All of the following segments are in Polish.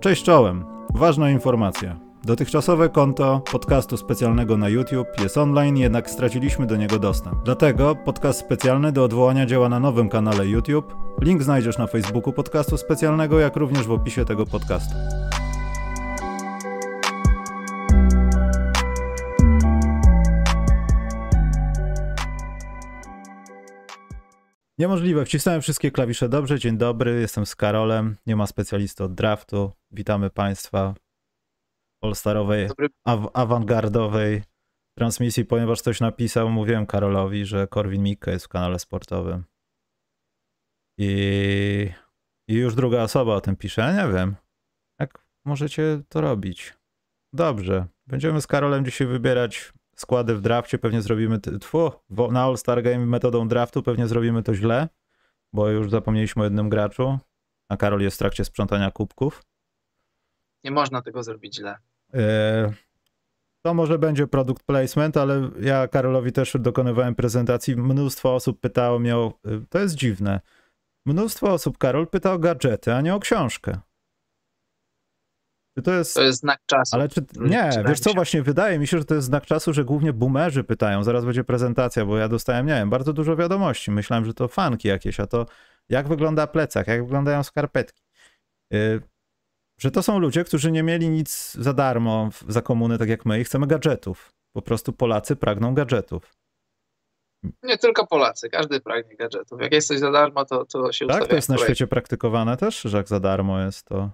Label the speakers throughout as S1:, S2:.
S1: Cześć czołem. Ważna informacja. Dotychczasowe konto podcastu specjalnego na YouTube jest online, jednak straciliśmy do niego dostęp. Dlatego podcast specjalny do odwołania działa na nowym kanale YouTube. Link znajdziesz na Facebooku podcastu specjalnego, jak również w opisie tego podcastu. Niemożliwe, wcisnąłem wszystkie klawisze dobrze. Dzień dobry, jestem z Karolem. Nie ma specjalisty od draftu. Witamy Państwa w all-starowej,
S2: Dobry.
S1: aw- awangardowej transmisji, ponieważ coś napisał. Mówiłem Karolowi, że Korwin Mikke jest w kanale sportowym. I, I już druga osoba o tym pisze. Ja nie wiem, jak możecie to robić. Dobrze. Będziemy z Karolem dzisiaj wybierać składy w drafcie. Pewnie zrobimy. Tfu, na All-Star Game metodą draftu pewnie zrobimy to źle, bo już zapomnieliśmy o jednym graczu. A Karol jest w trakcie sprzątania kubków.
S2: Nie można tego zrobić źle.
S1: E, To może będzie product placement, ale ja Karolowi też dokonywałem prezentacji. Mnóstwo osób pytało mnie o. e, To jest dziwne. Mnóstwo osób, Karol, pyta o gadżety, a nie o książkę. Czy to jest.
S2: To jest znak czasu.
S1: Ale czy. Nie,
S2: wydaje
S1: wiesz co,
S2: się.
S1: właśnie wydaje mi się, że to jest znak czasu, że głównie boomerzy pytają. Zaraz będzie prezentacja, bo ja dostałem, nie wiem, bardzo dużo wiadomości. Myślałem, że to fanki jakieś, a to jak wygląda plecak, jak wyglądają skarpetki. Y, Że to są ludzie, którzy nie mieli nic za darmo za komuny, tak jak my, i chcemy gadżetów. Po prostu Polacy pragną gadżetów.
S2: Nie tylko Polacy, każdy pragnie gadżetów. Jak jest coś za darmo, to, to się
S1: Tak? To jest na świecie praktykowane też, że jak za darmo jest to.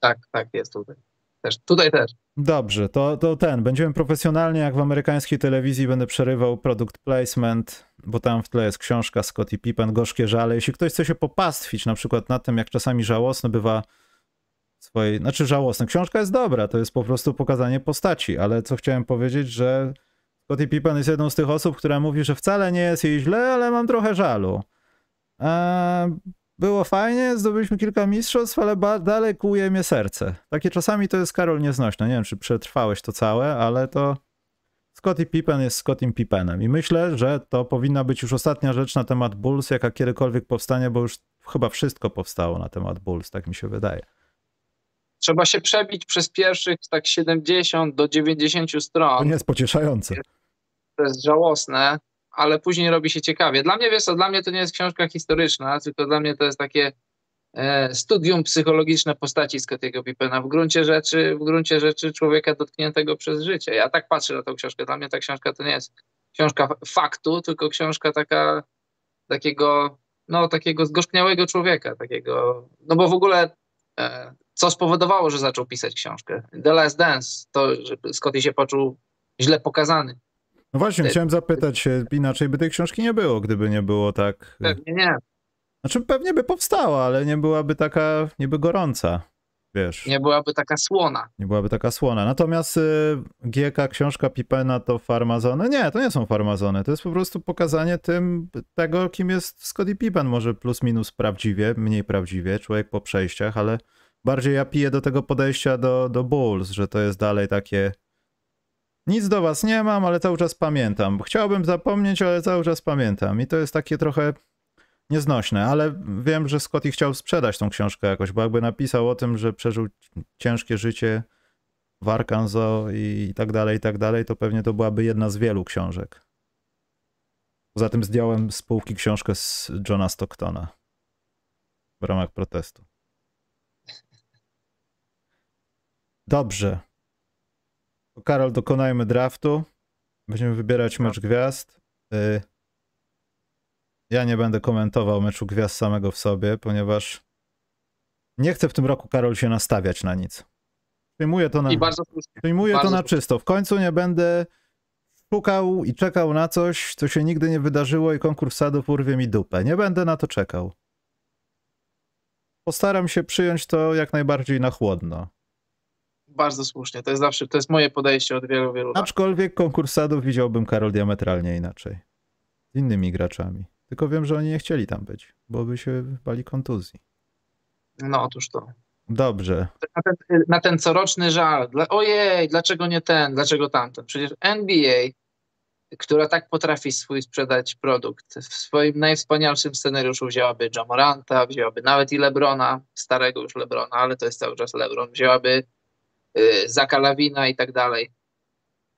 S2: Tak, tak, jest tutaj. Też, tutaj też.
S1: Dobrze, to, to ten. Będziemy profesjonalnie, jak w amerykańskiej telewizji, będę przerywał product placement, bo tam w tle jest książka Scottie Pippen, Gorzkie Żale. Jeśli ktoś chce się popastwić na przykład na tym, jak czasami żałosny bywa swojej, znaczy żałosny. Książka jest dobra, to jest po prostu pokazanie postaci, ale co chciałem powiedzieć, że Scottie Pippen jest jedną z tych osób, która mówi, że wcale nie jest jej źle, ale mam trochę żalu. Eee, było fajnie, zdobyliśmy kilka mistrzostw, ale dalej kłuje mnie serce. Takie czasami to jest Karol nieznośne. Nie wiem, czy przetrwałeś to całe, ale to Scottie Pippen jest Scottim Pippenem. I myślę, że to powinna być już ostatnia rzecz na temat Bulls, jaka kiedykolwiek powstanie, bo już chyba wszystko powstało na temat Bulls, tak mi się wydaje.
S2: Trzeba się przebić przez pierwszych tak 70 do 90
S1: To
S2: stron.
S1: nie jest pocieszające.
S2: To jest żałosne, ale później robi się ciekawie. Dla mnie, wiesz co, dla mnie to nie jest książka historyczna, tylko dla mnie to jest takie e, studium psychologiczne postaci Scottiego Pippena. W gruncie rzeczy, w gruncie rzeczy człowieka dotkniętego przez życie. Ja tak patrzę na tą książkę. Dla mnie ta książka to nie jest książka faktu, tylko książka taka, takiego, no takiego zgorzkniałego człowieka, takiego, no bo w ogóle e, co spowodowało, że zaczął pisać książkę? The Last Dance, to, że Scotty się poczuł źle pokazany.
S1: No właśnie, chciałem zapytać inaczej by tej książki nie było, gdyby nie było tak...
S2: Pewnie nie.
S1: Znaczy pewnie by powstała, ale nie byłaby taka niby gorąca, wiesz.
S2: Nie byłaby taka słona.
S1: Nie byłaby taka słona. Natomiast y, GK, książka Pipena to farmazony. Nie, to nie są farmazony. To jest po prostu pokazanie tym tego, kim jest Scottie Pippen. Może plus minus prawdziwie, mniej prawdziwie, człowiek po przejściach, ale bardziej ja piję do tego podejścia do, do Bulls, że to jest dalej takie nic do was nie mam, ale cały czas pamiętam. Chciałbym zapomnieć, ale cały czas pamiętam. I to jest takie trochę nieznośne, ale wiem, że Scotty chciał sprzedać tą książkę jakoś, bo jakby napisał o tym, że przeżył ciężkie życie w Arkansas i tak dalej, i tak dalej, to pewnie to byłaby jedna z wielu książek. Poza tym zdjąłem z półki książkę z Johna Stocktona w ramach protestu. Dobrze. To Karol, dokonajmy draftu. Będziemy wybierać mecz gwiazd. Y, Ja nie będę komentował meczu gwiazd samego w sobie, ponieważ nie chcę w tym roku, Karol, się nastawiać na nic. Przyjmuję to na,
S2: I bardzo
S1: przyjmuję to
S2: bardzo
S1: na
S2: słusznie.
S1: czysto. W końcu nie będę szukał i czekał na coś, co się nigdy nie wydarzyło i konkurs sadów urwie mi dupę. Nie będę na to czekał. Postaram się przyjąć to jak najbardziej na chłodno.
S2: Bardzo słusznie. To jest zawsze, to jest moje podejście od wielu, wielu lat.
S1: Aczkolwiek konkurs sadów widziałbym Karol diametralnie inaczej. Z innymi graczami. Tylko wiem, że oni nie chcieli tam być, bo by się bali kontuzji.
S2: No otóż to.
S1: Dobrze.
S2: Na ten, na ten coroczny żal. Dla, ojej, dlaczego nie ten, dlaczego tamten? Przecież NBA która tak potrafi swój sprzedać produkt. W swoim najwspanialszym scenariuszu wzięłaby Jamoranta, wzięłaby nawet i Lebrona, starego już Lebrona, ale to jest cały czas Lebron, wzięłaby y, Zaka Lawina i tak dalej.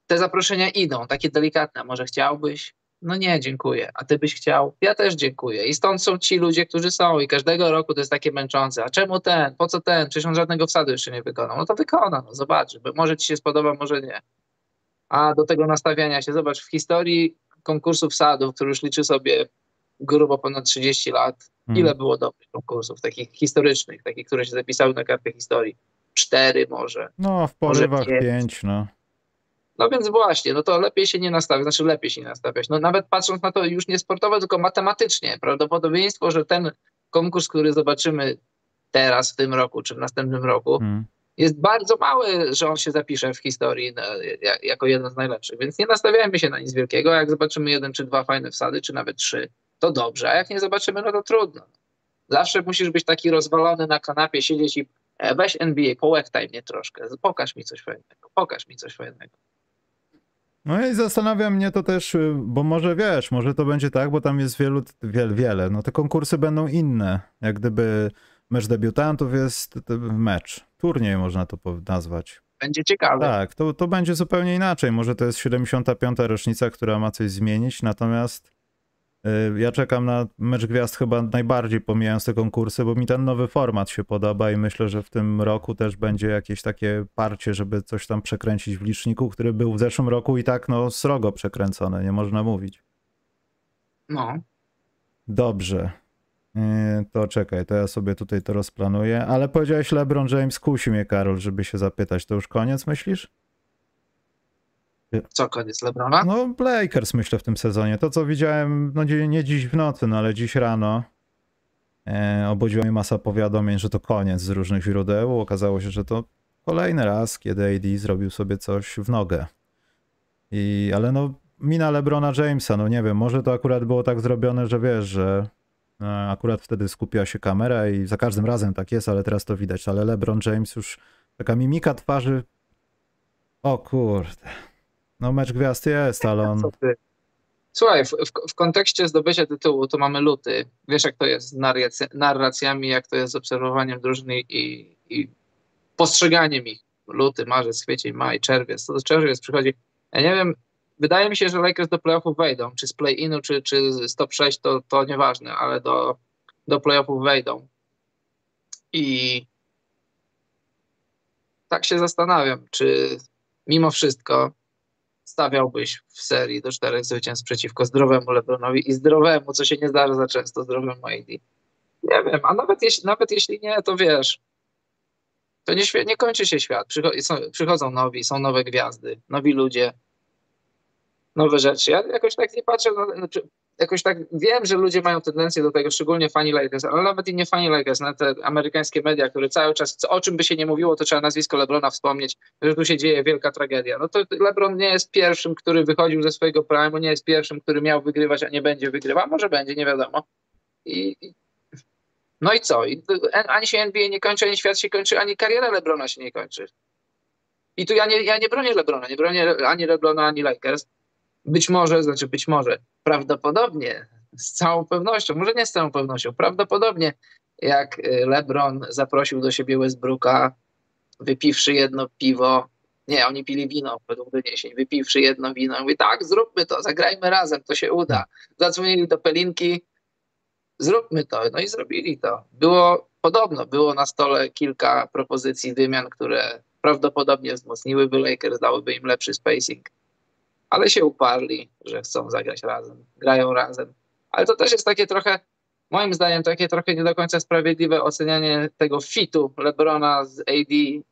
S2: Te zaproszenia idą, takie delikatne. Może chciałbyś? No nie, dziękuję. A ty byś chciał? Ja też dziękuję. I stąd są ci ludzie, którzy są i każdego roku to jest takie męczące. A czemu ten? Po co ten? Przecież on żadnego wsadu jeszcze nie wykonał. No to wykona, no zobacz. Może ci się spodoba, może nie. A do tego nastawiania się, zobacz, w historii konkursu wsadów, który już liczy sobie grubo ponad 30 lat, hmm. ile było dobrych konkursów, takich historycznych, takich, które się zapisały na kartę historii? Cztery może.
S1: No, w porywach pięć. pięć, no.
S2: No więc właśnie, no to lepiej się nie nastawiać, znaczy lepiej się nie nastawiać. No nawet patrząc na to już nie sportowo, tylko matematycznie, prawdopodobieństwo, że ten konkurs, który zobaczymy teraz, w tym roku, czy w następnym roku, hmm. jest bardzo małe, że on się zapisze w historii no, jako jeden z najlepszych. Więc nie nastawiajmy się na nic wielkiego. Jak zobaczymy jeden czy dwa fajne wsady, czy nawet trzy, to dobrze, a jak nie zobaczymy, no to trudno. Zawsze musisz być taki rozwalony na kanapie, siedzieć i weź NBA, połektaj mnie troszkę, pokaż mi coś fajnego, pokaż mi coś fajnego.
S1: No i zastanawia mnie to też, y, bo może wiesz, może to będzie tak, bo tam jest wielu, wiele, wiele. No te konkursy będą inne. Jak gdyby mecz debiutantów jest mecz, turniej można to nazwać.
S2: Będzie ciekawe.
S1: Tak, to, to będzie zupełnie inaczej. Może to jest 75. rocznica, która ma coś zmienić, natomiast ja czekam na mecz gwiazd chyba najbardziej pomijając te konkursy, bo mi ten nowy format się podoba i myślę, że w tym roku też będzie jakieś takie parcie, żeby coś tam przekręcić w liczniku, który był w zeszłym roku i tak no srogo przekręcony, nie można mówić.
S2: No.
S1: Dobrze. Y, to czekaj, to ja sobie tutaj to rozplanuję. Ale powiedziałeś LeBron James, kusi mnie Karol, żeby się zapytać. To już koniec myślisz?
S2: Co, koniec Lebrona?
S1: No, Lakers myślę w tym sezonie. To, co widziałem, no nie, dziś w nocy, no ale dziś rano e, obudziła mnie masa powiadomień, że to koniec z różnych źródeł. Okazało się, że to kolejny raz, kiedy AD zrobił sobie coś w nogę. I, ale no, mina LeBrona Jamesa, no nie wiem, może to akurat było tak zrobione, że wiesz, że e, akurat wtedy skupiła się kamera i za każdym razem tak jest, ale teraz to widać. Ale LeBron James już, taka mimika twarzy, o kurde. No mecz gwiazd jest, ale on...
S2: Słuchaj, w, w, w, kontekście zdobycia tytułu to mamy luty. Wiesz, jak to jest z narracjami, jak to jest z obserwowaniem drużyny i, i postrzeganiem ich. Luty, marzec, kwiecień, maj, czerwiec. To czerwiec przychodzi. Ja nie wiem, wydaje mi się, że Lakers do playoffów wejdą. Czy z play-inu, czy, czy z top 6, to, to nieważne, ale do, do playoffów wejdą. I tak się zastanawiam, czy mimo wszystko stawiałbyś w serii do czterech zwycięstw przeciwko zdrowemu Lebronowi i zdrowemu, co się nie zdarza za często, zdrowemu AD? Nie wiem, a nawet jeśli, nawet jeśli nie, to wiesz, to nie, nie kończy się świat. są, przychodzą nowi, są nowe gwiazdy, nowi ludzie, nowe rzeczy. Ja jakoś tak nie patrzę, na, znaczy, jakoś tak wiem, że ludzie mają tendencję do tego, szczególnie fani Lakers, ale nawet i nie fani Lakers, na te amerykańskie media, które cały czas, o czym by się nie mówiło, to trzeba nazwisko Lebrona wspomnieć, że tu się dzieje wielka tragedia. No to Lebron nie jest pierwszym, który wychodził ze swojego prime'u, nie jest pierwszym, który miał wygrywać, a nie będzie wygrywał, może będzie, nie wiadomo. I, no i co? I, ani się NBA nie kończy, ani świat się kończy, ani kariera Lebrona się nie kończy. I tu ja nie, ja nie bronię Lebrona, nie bronię ani Lebrona, ani Lakers, być może, znaczy być może, prawdopodobnie, z całą pewnością, może nie z całą pewnością, prawdopodobnie jak y, LeBron zaprosił do siebie Westbrooka, wypiwszy jedno piwo, nie, oni pili wino według doniesień, wypiwszy jedno wino, mówi tak, zróbmy to, zagrajmy razem, to się uda. Zadzwonili do Pelinki, zróbmy to, no i zrobili to. Było podobno, było na stole kilka propozycji wymian, które prawdopodobnie wzmocniłyby Lakers, dałyby im lepszy spacing ale się uparli, że chcą zagrać razem, grają razem. Ale to też jest takie trochę, moim zdaniem, takie trochę nie do końca sprawiedliwe ocenianie tego fitu LeBrona z AD i,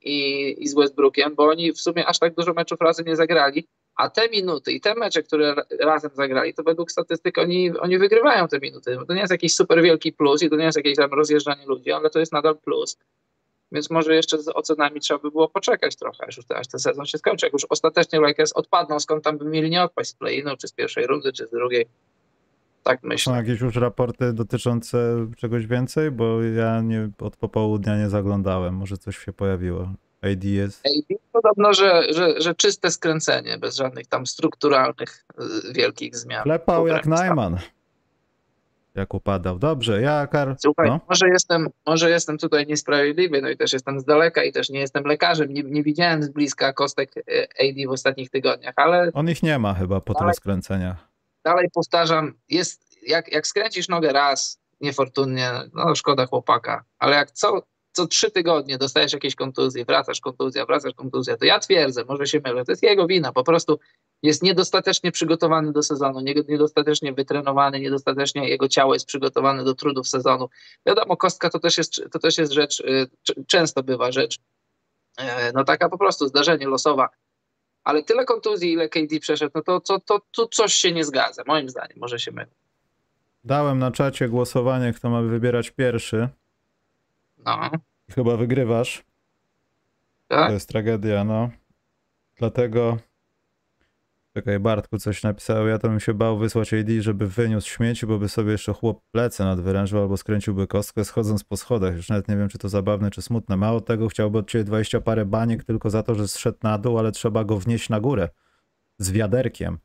S2: i z Westbrookiem, bo oni w sumie aż tak dużo meczów razem nie zagrali, a te minuty i te mecze, które razem zagrali, to według statystyk oni, oni wygrywają te minuty. To nie jest jakiś super wielki plus i to nie jest jakieś tam rozjeżdżanie ludzi, ale to jest nadal plus. Więc może jeszcze z ocenami trzeba by było poczekać trochę, aż, aż ten sezon się skończy. Jak już ostatecznie Lakers odpadną, skąd tam by mieli nie odpaść z play-inu, czy z pierwszej rundy, czy z drugiej. Tak myślę.
S1: Są jakieś już raporty dotyczące czegoś więcej? Bo ja nie, od popołudnia nie zaglądałem. Może coś się pojawiło. AD jest.
S2: AD podobno, że, że, że czyste skręcenie, bez żadnych tam strukturalnych y, wielkich zmian.
S1: Klepał jak Najman. Jak upadał. Dobrze, ja Kar...
S2: Słuchaj,
S1: no.
S2: może, jestem, może jestem tutaj niesprawiedliwy, no i też jestem z daleka i też nie jestem lekarzem, nie, nie widziałem z bliska kostek y, AD w ostatnich tygodniach, ale
S1: On ich nie ma chyba po
S2: Ale-
S1: tylu skręceniach.
S2: dalej powtarzam, jest, jak, jak skręcisz nogę raz, niefortunnie, no szkoda chłopaka, ale jak co, co trzy tygodnie dostajesz jakieś kontuzje, wracasz kontuzja, wracasz kontuzja, to ja twierdzę, może się mylę, to jest jego wina, po prostu jest niedostatecznie przygotowany do sezonu, nie- niedostatecznie wytrenowany, niedostatecznie jego ciało jest przygotowane do trudów sezonu. Wiadomo, kostka to też jest, to też jest rzecz, y, często bywa rzecz, e, no taka po prostu zdarzenie losowa, ale tyle kontuzji, ile KD przeszedł, no to, to, to, to coś się nie zgadza, moim zdaniem, może się mylę.
S1: Dałem na czacie głosowanie, kto ma wybierać pierwszy.
S2: No,
S1: chyba wygrywasz.
S2: tak?
S1: To jest tragedia, no. Dlatego. Czekaj, Bartku coś napisał. Ja to bym się bał wysłać AD, żeby wyniósł śmieci, bo by sobie jeszcze chłop plecy nadwyrężył albo skręciłby kostkę schodząc po schodach. Już nawet nie wiem, czy to zabawne, czy smutne. Mało tego, chciałby od ciebie 20 parę baniek tylko za to, że zszedł na dół, ale trzeba go wnieść na górę. Z wiaderkiem.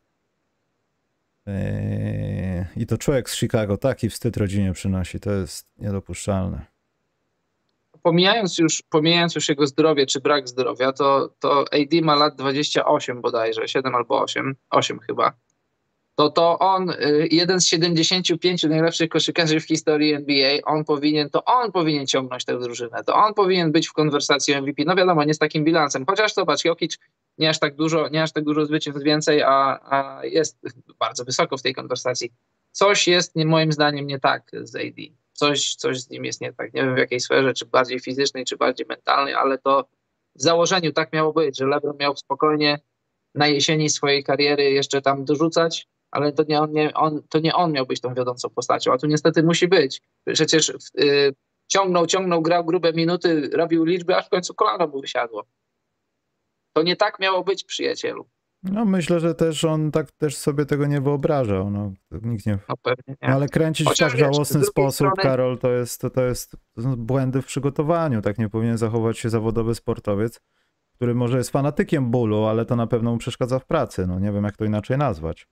S1: Eee, I to człowiek z Chicago taki wstyd rodzinie przynosi. To jest niedopuszczalne.
S2: Pomijając już, pomijając już jego zdrowie czy brak zdrowia, to, to AD ma lat 28 bodajże, 7 albo 8, 8 chyba. To to on, y, jeden z 75 najlepszych koszykarzy w historii NBA, on powinien, to on powinien ciągnąć tę drużynę, to on powinien być w konwersacji MVP. No wiadomo, nie z takim bilansem, chociaż zobacz, Jokic nie aż tak dużo, nie aż tak dużo zwycięstw więcej, a, a jest bardzo wysoko w tej konwersacji. Coś jest moim zdaniem nie tak z AD. Coś, coś z nim jest nie tak. Nie wiem w jakiej sferze, czy bardziej fizycznej, czy bardziej mentalnej, ale to w założeniu tak miało być, że LeBron miał spokojnie na jesieni swojej kariery jeszcze tam dorzucać, ale to nie on, nie, on, to nie on miał być tą wiodącą postacią, a tu niestety musi być. Przecież y, ciągnął, ciągnął, grał grube minuty, robił liczby, aż w końcu kolano mu wysiadło. To nie tak miało być, przyjacielu.
S1: No myślę, że też on tak też sobie tego nie wyobrażał. No, nikt nie,
S2: No nie.
S1: No ale kręcić w
S2: Chociaż
S1: tak
S2: wiesz,
S1: żałosny sposób,
S2: strony-
S1: Karol, to jest, to, to jest błędy w przygotowaniu. Tak nie powinien zachować się zawodowy sportowiec, który może jest fanatykiem bólu, ale to na pewno mu przeszkadza w pracy. No nie wiem, jak to inaczej nazwać.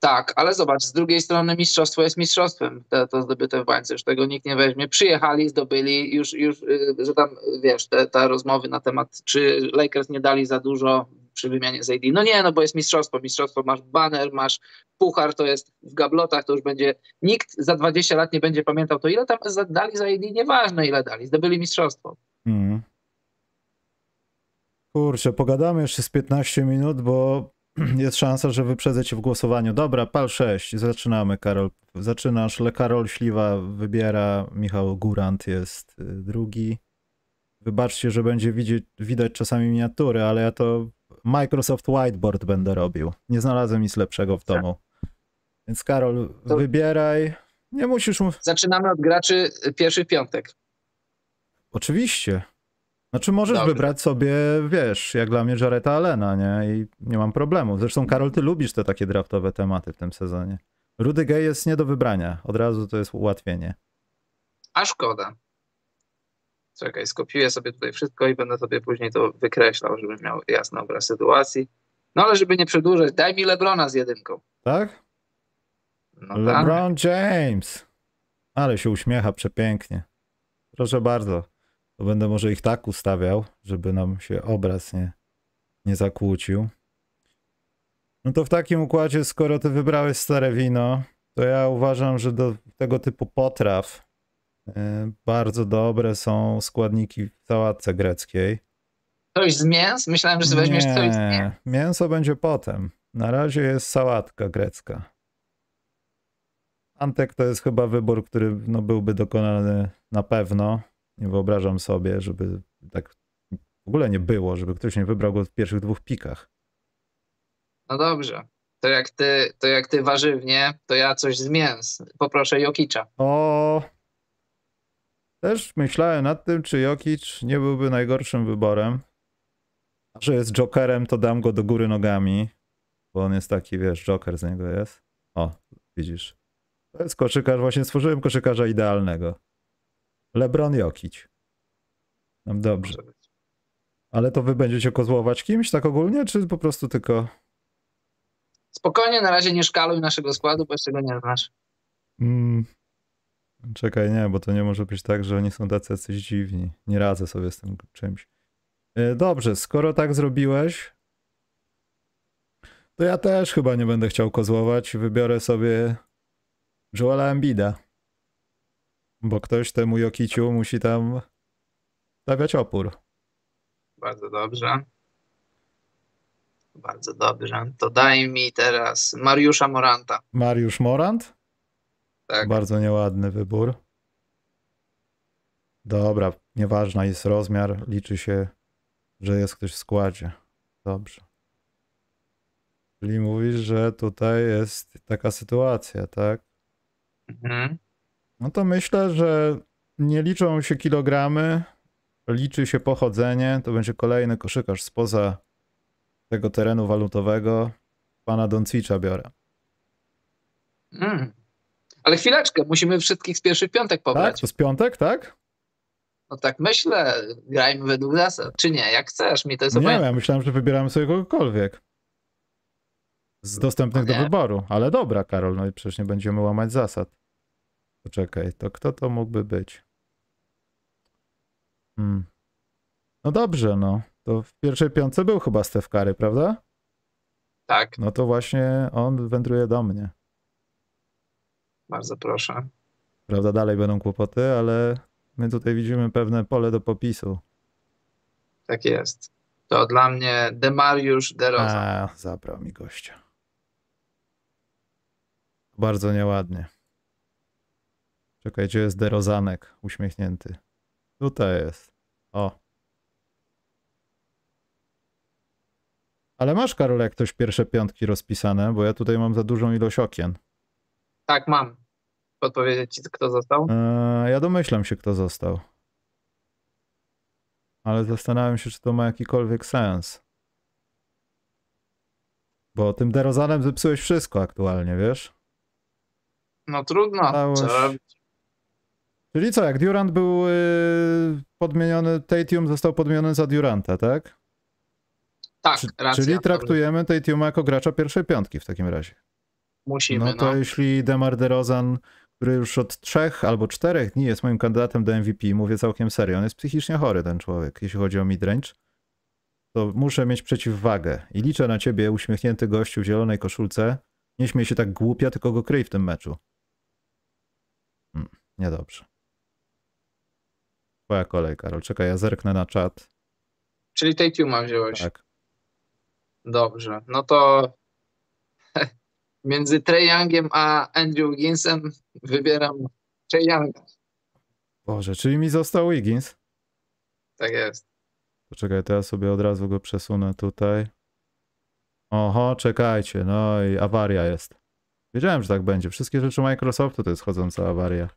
S2: Tak, ale zobacz, z drugiej strony mistrzostwo jest mistrzostwem, to, to zdobyte w bańce, już tego nikt nie weźmie. Przyjechali, zdobyli, już, już y, że tam, wiesz, te, te rozmowy na temat, czy Lakers nie dali za dużo przy wymianie z AD. No nie, no bo jest mistrzostwo, mistrzostwo, masz baner, masz puchar, to jest w gablotach, to już będzie, nikt za 20 lat nie będzie pamiętał to, ile tam dali za AD, nieważne ile dali, zdobyli mistrzostwo.
S1: Mhm. Kurczę, pogadamy jeszcze z 15 minut, bo jest szansa, że wyprzedzę cię w głosowaniu. Dobra, pal 6, zaczynamy, Karol. Zaczynasz, Le Karol Śliwa wybiera, Michał Gurant jest y, drugi. Wybaczcie, że będzie widzieć, widać czasami miniatury, ale ja to Microsoft Whiteboard będę robił. Nie znalazłem nic lepszego w domu. Więc Karol,
S2: To-
S1: wybieraj. Nie musisz mu...
S2: Zaczynamy od graczy pierwszy piątek.
S1: Oczywiście. Znaczy możesz
S2: Dobrze.
S1: wybrać sobie, wiesz, jak dla mnie Jareta Allena, nie? I nie mam problemu. Zresztą Karol, ty lubisz te takie draftowe tematy w tym sezonie. Rudy Gay jest nie do wybrania. Od razu to jest ułatwienie.
S2: A szkoda. Czekaj, skopiuję sobie tutaj wszystko i będę sobie później to wykreślał, żebym miał jasny obraz sytuacji. No ale żeby nie przedłużać, daj mi Lebrona z jedynką.
S1: Tak?
S2: No tak.
S1: LeBron James. Ale się uśmiecha przepięknie. Proszę bardzo. To będę może ich tak ustawiał, żeby nam się obraz nie, nie zakłócił. No to w takim układzie, skoro ty wybrałeś stare wino, to ja uważam, że do tego typu potraw bardzo dobre są składniki w sałatce greckiej.
S2: Coś z mięs? Myślałem, że weźmiesz coś z mięs.
S1: Nie, mięso będzie potem. Na razie jest sałatka grecka. Antek to jest chyba wybór, który no, byłby dokonany na pewno. Nie wyobrażam sobie, żeby tak w ogóle nie było, żeby ktoś nie wybrał go w pierwszych dwóch pikach.
S2: No dobrze. To jak ty, to jak ty warzywnie, to ja coś z mięs. Poproszę Jokicza.
S1: O! Też myślałem nad tym, czy Jokic nie byłby najgorszym wyborem. A że jest jokerem, to dam go do góry nogami, bo on jest taki, wiesz, joker z niego jest. O, widzisz. To jest koszykarz, właśnie stworzyłem koszykarza idealnego. LeBron Jokic. No dobrze. Ale to wy będziecie kozłować kimś tak ogólnie, czy po prostu tylko...
S2: Spokojnie, na razie nie szkaluj naszego składu, bo jeszcze go nie znasz.
S1: Mm. Czekaj, nie, bo to nie może być tak, że oni są tacy jacyś dziwni. Nie radzę sobie z tym czymś. E, Dobrze, skoro tak zrobiłeś, to ja też chyba nie będę chciał kozłować. Wybiorę sobie Joela Embida. Bo ktoś temu Jokiciu musi tam stawiać opór.
S2: Bardzo dobrze. Bardzo dobrze. To daj mi teraz Mariusza Moranta.
S1: Mariusz Morant?
S2: Tak.
S1: Bardzo nieładny wybór. Dobra, nieważna jest rozmiar, liczy się, że jest ktoś w składzie. Dobrze. Czyli mówisz, że tutaj jest taka sytuacja, tak?
S2: Mhm.
S1: No to myślę, że nie liczą się kilogramy, liczy się pochodzenie. To będzie kolejny koszykarz spoza tego terenu walutowego. Pana Doncicza biorę.
S2: Mm. Ale chwileczkę, musimy wszystkich z pierwszych piątek
S1: Tak?
S2: pobrać.
S1: To z piątek, tak?
S2: No tak myślę, grajmy według zasad. Czy nie, jak chcesz, mi to jest
S1: Nie,
S2: obojętne.
S1: ja myślałem, że wybieramy sobie kogokolwiek. Z dostępnych do wyboru. Ale dobra, Karol, no i przecież nie będziemy łamać zasad. Poczekaj, to kto to mógłby być? Hmm. No dobrze, no. To w pierwszej piątce był chyba Stef Curry, prawda?
S2: Tak,
S1: No to właśnie on wędruje do mnie.
S2: Bardzo proszę.
S1: Prawda, dalej będą kłopoty, ale my tutaj widzimy pewne pole do popisu.
S2: Tak jest. To dla mnie Demariusz DeRozan.
S1: A, zabrał mi gościa. Bardzo nieładnie. Czekaj, gdzie jest derozanek uśmiechnięty? Tutaj jest. O. Ale masz, Karol, jak ktoś pierwsze piątki rozpisane, bo ja tutaj mam za dużą ilość okien.
S2: Tak, mam. Podpowiedzieć kto został?
S1: Eee, ja domyślam się, kto został. Ale zastanawiam się, czy to ma jakikolwiek sens. Bo tym derozanem zepsułeś wszystko aktualnie, wiesz?
S2: No trudno. Robić?
S1: Czyli co, jak Durant był yy, podmieniony, Tatum został podmieniony za Duranta, tak?
S2: Tak,
S1: Czy,
S2: racja.
S1: czyli traktujemy Tatuma jako gracza pierwszej piątki w takim razie.
S2: Musimy,
S1: No
S2: no.
S1: to jeśli Demar DeRozan, który już od trzech albo czterech dni jest moim kandydatem do MVP, mówię całkiem serio, on jest psychicznie chory ten człowiek, jeśli chodzi o midrange, to muszę mieć przeciwwagę i liczę na ciebie, uśmiechnięty gościu w zielonej koszulce. Nie śmiej się tak głupia, tylko go kryj w tym meczu. Hmm, niedobrze. Twoja kolej, Karol. Czekaj, ja zerknę na czat.
S2: Czyli Tatuma wziąłeś.
S1: Tak.
S2: Dobrze. No to między Trey Youngiem a Andrew Wigginsem wybieram Trey Younga.
S1: Boże, czyli mi został Wiggins.
S2: Tak jest.
S1: Poczekaj, to ja sobie od razu go przesunę tutaj. Oho, czekajcie, no i awaria jest. Wiedziałem, że tak będzie. Wszystkie rzeczy Microsoftu to jest chodząca awaria.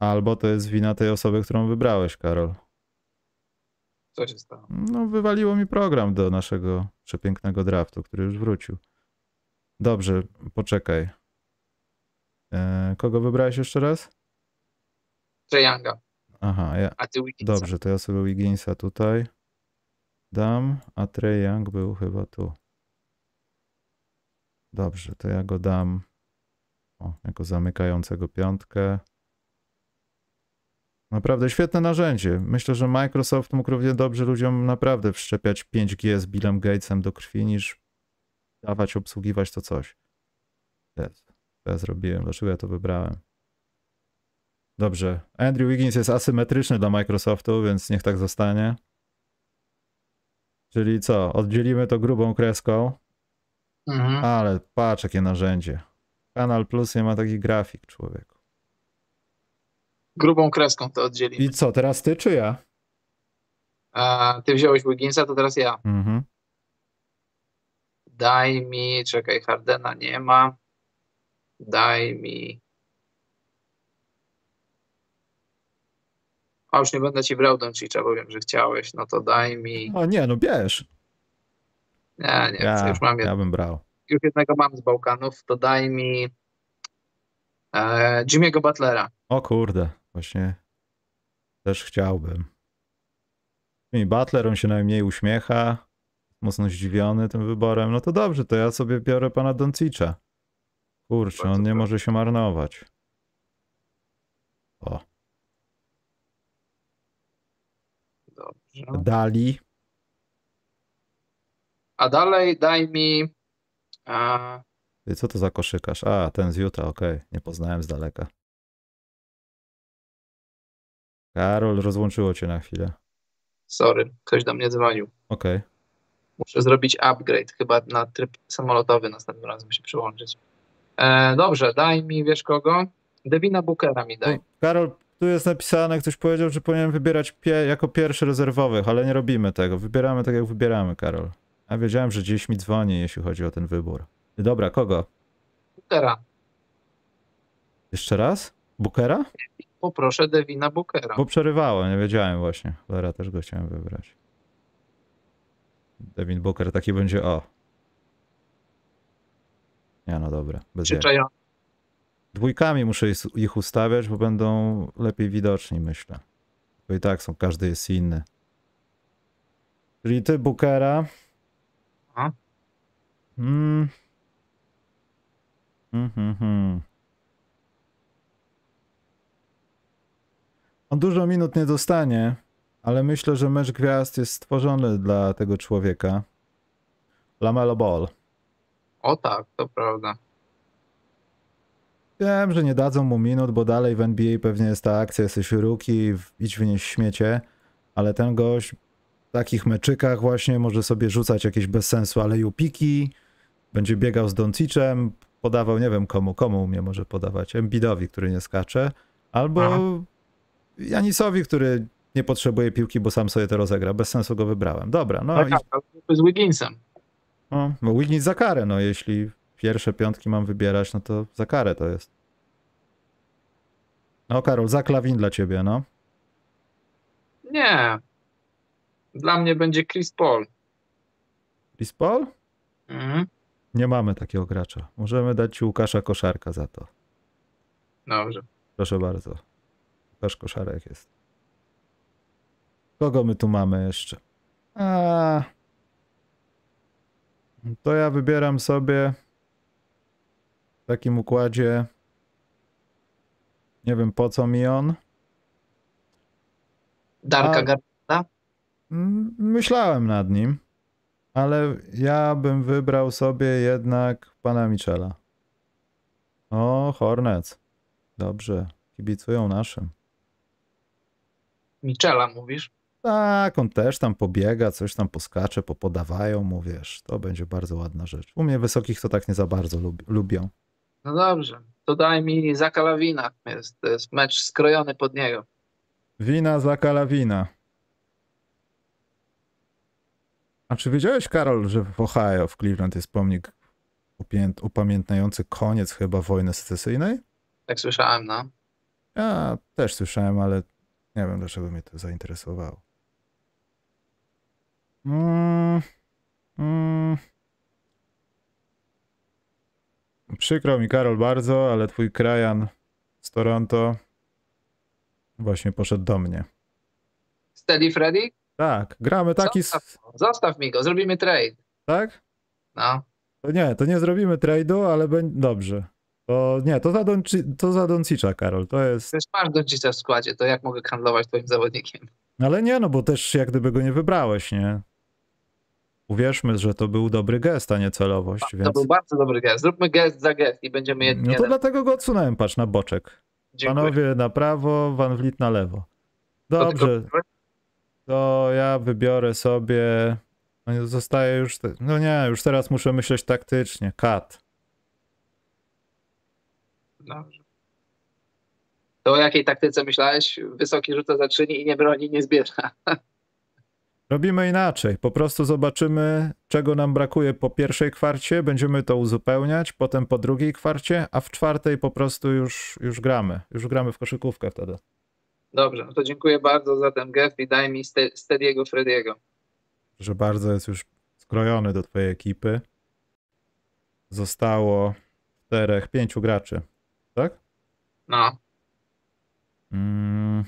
S1: Albo to jest wina tej osoby, którą wybrałeś, Karol.
S2: Co się stało?
S1: No, wywaliło mi program do naszego przepięknego draftu, który już wrócił. Dobrze, poczekaj. E, kogo wybrałeś jeszcze raz?
S2: Trey Younga,
S1: Aha, ja,
S2: a ty Wigginsa.
S1: Dobrze, to ja sobie Wigginsa tutaj dam, a Trey Young był chyba tu. Dobrze, to ja go dam o, jako zamykającego piątkę. Naprawdę świetne narzędzie. Myślę, że Microsoft mógł równie dobrze ludziom naprawdę wszczepiać 5G z Billem Gatesem do krwi, niż dawać, obsługiwać to coś. Jest. To ja zrobiłem. Dlaczego ja to wybrałem? Dobrze. Andrew Wiggins jest asymetryczny dla Microsoftu, więc niech tak zostanie. Czyli co? Oddzielimy to grubą kreską,
S2: Mhm.
S1: ale patrz jakie narzędzie. Kanal Plus nie ma takich grafik, człowieku.
S2: Grubą kreską to oddzielimy.
S1: I co, teraz ty czy ja?
S2: A ty wziąłeś Wigginsa, to teraz ja.
S1: Mhm.
S2: Daj mi, czekaj, Hardena nie ma. Daj mi. A już nie będę ci brał Doncicza, bo wiem, że chciałeś. No to daj mi.
S1: O nie, no bierz.
S2: Nie, nie
S1: Ja,
S2: już mam jed...
S1: ja bym brał.
S2: już jednego mam z Bałkanów, to daj mi e, Jimmy'ego Butlera.
S1: O kurde, właśnie też chciałbym. Jimmy Butler, on się najmniej uśmiecha, mocno zdziwiony tym wyborem. No to dobrze, to ja sobie biorę pana Doncicza. Kurczę, on nie może się marnować. O,
S2: Dobrze.
S1: Dali.
S2: A dalej daj mi. A,
S1: co to za koszykarz? A, ten z Utah, okej. Nie poznałem z daleka. Karol, rozłączyło cię na chwilę.
S2: sorry, ktoś do mnie dzwonił.
S1: Okej.
S2: Muszę zrobić upgrade, chyba na tryb samolotowy następnym razem się przyłączyć. E, dobrze, daj mi, wiesz kogo? Devina Bookera mi daj.
S1: No, Karol, tu jest napisane, ktoś powiedział, że powinienem wybierać pie jako pierwszy rezerwowych, ale nie robimy tego. Wybieramy tak, jak wybieramy, Karol. Ja wiedziałem, że gdzieś mi dzwoni, jeśli chodzi o ten wybór. Dobra, kogo?
S2: Bookera.
S1: Jeszcze raz? Bookera?
S2: Poproszę Devina Bookera.
S1: Bo przerywało, nie wiedziałem właśnie. Cholera, też go chciałem wybrać. Devin Booker taki będzie o. Nie, no dobra. Bez.
S2: Przyczajony.
S1: Dwójkami muszę ich ustawiać, bo będą lepiej widoczni, myślę. Bo i tak są, każdy jest inny. Czyli ty, Bookera.
S2: Aha.
S1: Mm. Mhm, mhm. On dużo minut nie dostanie, ale myślę, że mecz gwiazd jest stworzony dla tego człowieka. Lamelo Ball.
S2: O tak, to prawda.
S1: Wiem, że nie dadzą mu minut, bo dalej w NBA pewnie jest ta akcja, jesteś w- idź wynieść śmiecie, ale ten gość w takich meczykach właśnie może sobie rzucać jakieś bez sensu alejupiki, będzie biegał z Doncicem, podawał nie wiem komu, komu mnie może podawać, Embidowi, który nie skacze, albo
S2: Aha.
S1: Janisowi, który nie potrzebuje piłki, bo sam sobie to rozegra. Bez sensu go wybrałem. Dobra, no
S2: tak,
S1: i
S2: tak, ale z Wigginsem.
S1: no, no Wiggins za karę, no jeśli pierwsze piątki mam wybierać, no to za karę to jest. No Karol, za klawin dla ciebie, no.
S2: Nie. Dla mnie będzie Chris Paul.
S1: Chris Paul?
S2: Mhm.
S1: Nie mamy takiego gracza. Możemy dać ci Łukasza Koszarka za to.
S2: Dobrze.
S1: Proszę bardzo. Łukasz Koszarek jest. Kogo my tu mamy jeszcze? A. To ja wybieram sobie w takim układzie. Nie wiem po co mi on.
S2: Darka
S1: A-
S2: Gar...
S1: Mm, Myślałem nad nim, ale ja bym wybrał sobie jednak pana Michela. O, Hornets. Dobrze, kibicują naszym.
S2: Michela mówisz?
S1: Tak, on też tam pobiega, coś tam poskacze, popodawają mu, wiesz, to będzie bardzo ładna rzecz. U mnie wysokich to tak nie za bardzo lub, lubią.
S2: No dobrze. To daj mi Zaka Lawina. Jest, to jest mecz skrojony pod niego.
S1: Wina za kalawina. A czy wiedziałeś, Karol, że w Ohio, w Cleveland jest pomnik upamiętniający koniec chyba wojny secesyjnej?
S2: Tak słyszałem, no.
S1: Ja też słyszałem, ale nie wiem, dlaczego mnie to zainteresowało. Mm, mm. Przykro mi, Karol, bardzo, ale twój krajan z Toronto właśnie poszedł do mnie.
S2: Steady Freddy?
S1: Tak, gramy taki...
S2: Zostaw, zostaw mi go, zrobimy trade.
S1: Tak?
S2: No.
S1: To nie, to nie zrobimy trade'u, ale będzie dobrze. To nie, to za, Donci- to za Doncicza, Karol, to jest...
S2: Przecież masz Doncicia w składzie, to jak mogę handlować twoim zawodnikiem?
S1: Ale nie, no bo też jak gdyby go nie wybrałeś, nie? Uwierzmy, że to był dobry gest, a nie celowość,
S2: To
S1: więc...
S2: był bardzo dobry gest. Zróbmy gest za gest i będziemy jedni
S1: No to
S2: jeden.
S1: dlatego go odsunąłem, patrz, na boczek.
S2: Dziękuję.
S1: Panowie na prawo, Van Vliet na lewo. Dobrze, to ja wybiorę sobie... No zostaje już... Te... No nie, już teraz muszę myśleć taktycznie. Kat.
S2: Dobrze. To o jakiej taktyce myślałeś? Wysoki rzuca za i nie broni, nie zbiera.
S1: Robimy inaczej. Po prostu zobaczymy, czego nam brakuje po pierwszej kwarcie, będziemy to uzupełniać, potem po drugiej kwarcie, a w czwartej po prostu już, już gramy. Już gramy w koszykówkę wtedy.
S2: Dobrze, no to dziękuję bardzo za ten gest i daj mi Ste- Stediego Frediego.
S1: Że bardzo jest już skrojony do twojej ekipy. Zostało czterech, pięciu graczy?
S2: No,
S1: Mm.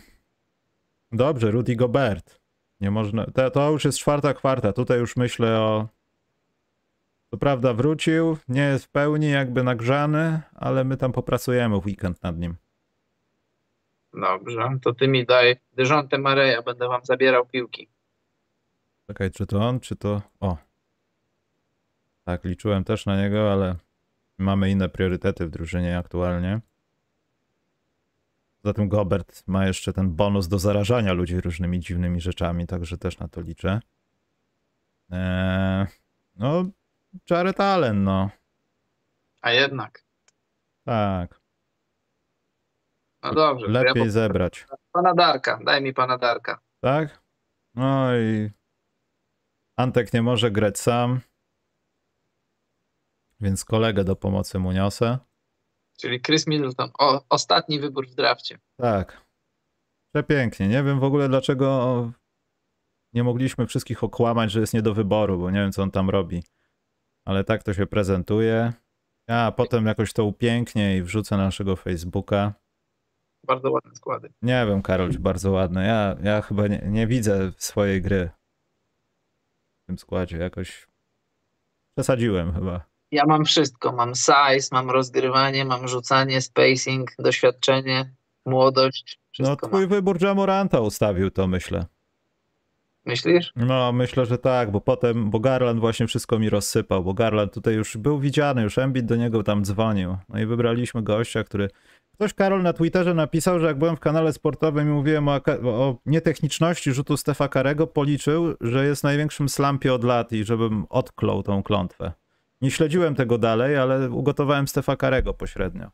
S1: Dobrze, Rudy Gobert. Nie można. To, to już jest czwarta kwarta. Tutaj już myślę o. Co prawda wrócił, nie jest w pełni jakby nagrzany, ale my tam popracujemy w weekend nad nim.
S2: Dobrze, to ty mi daj Dyżonte Mareja, będę wam zabierał piłki.
S1: Czekaj, czy to on, czy to. O. Tak, liczyłem też na niego, ale mamy inne priorytety w drużynie aktualnie. Poza tym Gobert ma jeszcze ten bonus do zarażania ludzi różnymi dziwnymi rzeczami, także też na to liczę. Eee, no, Jared Allen, no.
S2: A jednak.
S1: Tak.
S2: No dobrze.
S1: Lepiej
S2: ja
S1: zebrać.
S2: Pana Darka, daj mi pana Darka.
S1: Tak? No i Antek nie może grać sam, więc kolegę do pomocy mu niosę.
S2: Czyli Chris Middleton. O, ostatni wybór w drafcie.
S1: Tak. Przepięknie. Nie wiem w ogóle dlaczego nie mogliśmy wszystkich okłamać, że jest nie do wyboru, bo nie wiem co on tam robi. Ale tak to się prezentuje. Ja potem jakoś to upięknię i wrzucę na naszego Facebooka.
S2: Bardzo ładne składy.
S1: Nie wiem, Karol, czy bardzo ładne. Ja, ja chyba nie, nie widzę swojej gry w tym składzie. Jakoś przesadziłem chyba.
S2: Ja mam wszystko. Mam size, mam rozgrywanie, mam rzucanie, spacing, doświadczenie, młodość.
S1: No twój
S2: mam.
S1: wybór Jamoranta ustawił to, myślę.
S2: Myślisz?
S1: No, myślę, że tak, bo potem, bo Garland właśnie wszystko mi rozsypał, bo Garland tutaj już był widziany, już Embiid do niego tam dzwonił. No i wybraliśmy gościa, który... Ktoś, Karol, na Twitterze napisał, że jak byłem w kanale sportowym i mówiłem o, o nietechniczności rzutu Stefa Karego, policzył, że jest największym slampie od lat i żebym odklął tą klątwę. Nie śledziłem tego dalej, ale ugotowałem Stefa Karego pośrednio.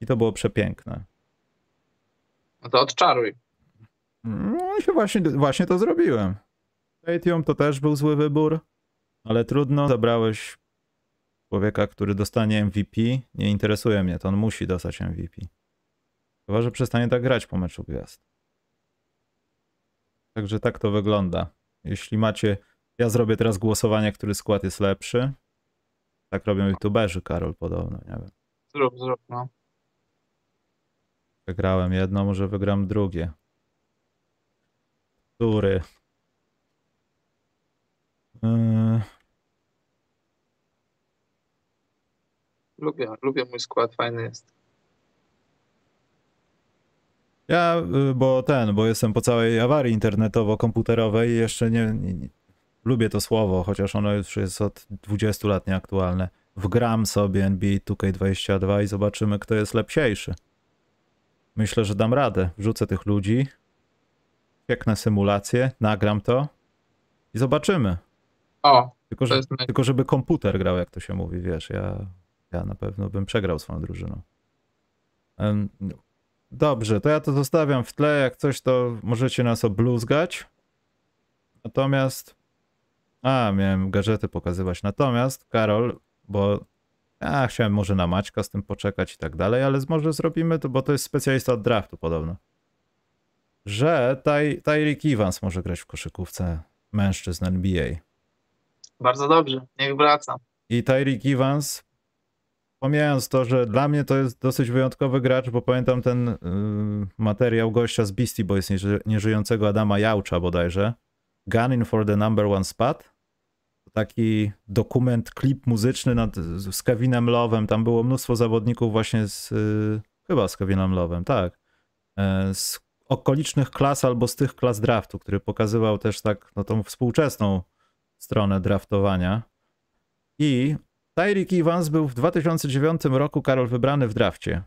S1: I to było przepiękne.
S2: No to odczaruj.
S1: No i się właśnie, właśnie to zrobiłem. Stadium to też był zły wybór, ale trudno. Zabrałeś człowieka, który dostanie MVP. Nie interesuje mnie to, on musi dostać MVP. Chyba, że przestanie tak grać po meczu gwiazd. Także tak to wygląda. Jeśli macie, ja zrobię teraz głosowanie, który skład jest lepszy. Tak robią youtuberzy, Karol, podobno, nie wiem.
S2: Zrób, zrób, no.
S1: Wygrałem jedno, może wygram drugie. Który? Yy,
S2: Lubię, lubię mój skład, fajny jest.
S1: Ja, y, bo ten, bo jestem po całej awarii internetowo-komputerowej i jeszcze nie, nie, nie lubię to słowo, chociaż ono już jest od 20 lat nieaktualne. Wgram sobie NBA 2K22 i zobaczymy, kto jest lepsiejszy. Myślę, że dam radę. Wrzucę tych ludzi, piękne symulacje, nagram to i zobaczymy.
S2: O,
S1: Tylko, że, tylko żeby komputer grał, jak to się mówi, wiesz, ja, ja na pewno bym przegrał swoją drużyną. Dobrze, to ja to zostawiam w tle, jak coś to możecie nas obluzgać. Natomiast, a, miałem gadżety pokazywać. Natomiast, Karol, bo ja chciałem może na Maćka z tym poczekać i tak dalej, ale może zrobimy to, bo to jest specjalista od draftu podobno. Że Ty, Tyreek Evans może grać w koszykówce mężczyzn NBA.
S2: bardzo dobrze. Niech wraca.
S1: I Tyreek Evans, pomijając to, że dla mnie to jest dosyć wyjątkowy gracz, bo pamiętam ten y, materiał gościa z Beastie Boys, nieży, nieżyjącego Adama Jałcza bodajże, Gunning for the number one spot. Taki dokument, klip muzyczny nad, z z Kevinem Love'em. Tam było mnóstwo zawodników właśnie z, y, chyba z Kevinem Love'em, tak. E, z okolicznych klas albo z tych klas draftu, który pokazywał też tak no, tą współczesną stronę draftowania. I Tyreek Evans był w 2009 roku, Karol, wybrany w drafcie.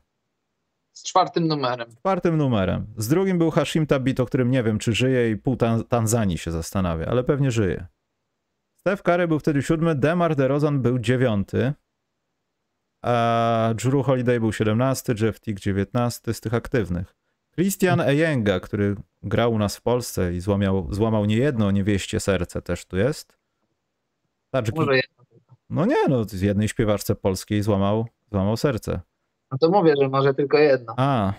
S2: Z czwartym numerem.
S1: Czwartym numerem. Z drugim był Hashim Tabit, o którym nie wiem, czy żyje i pół Tan- Tanzanii się zastanawia, ale pewnie żyje. Steph Curry był wtedy siódmy, Demar DeRozan był dziewiąty, a Drew Holiday był 17, Jeff Teague 19 z tych aktywnych. Christian Ejenga, który grał u nas w Polsce i złamał, złamał niejedno niewieście serce, też tu jest. Touch
S2: Może jedno.
S1: no nie, no z jednej śpiewaczce polskiej złamał, złamał serce.
S2: No to mówię, że może tylko jedno.
S1: A,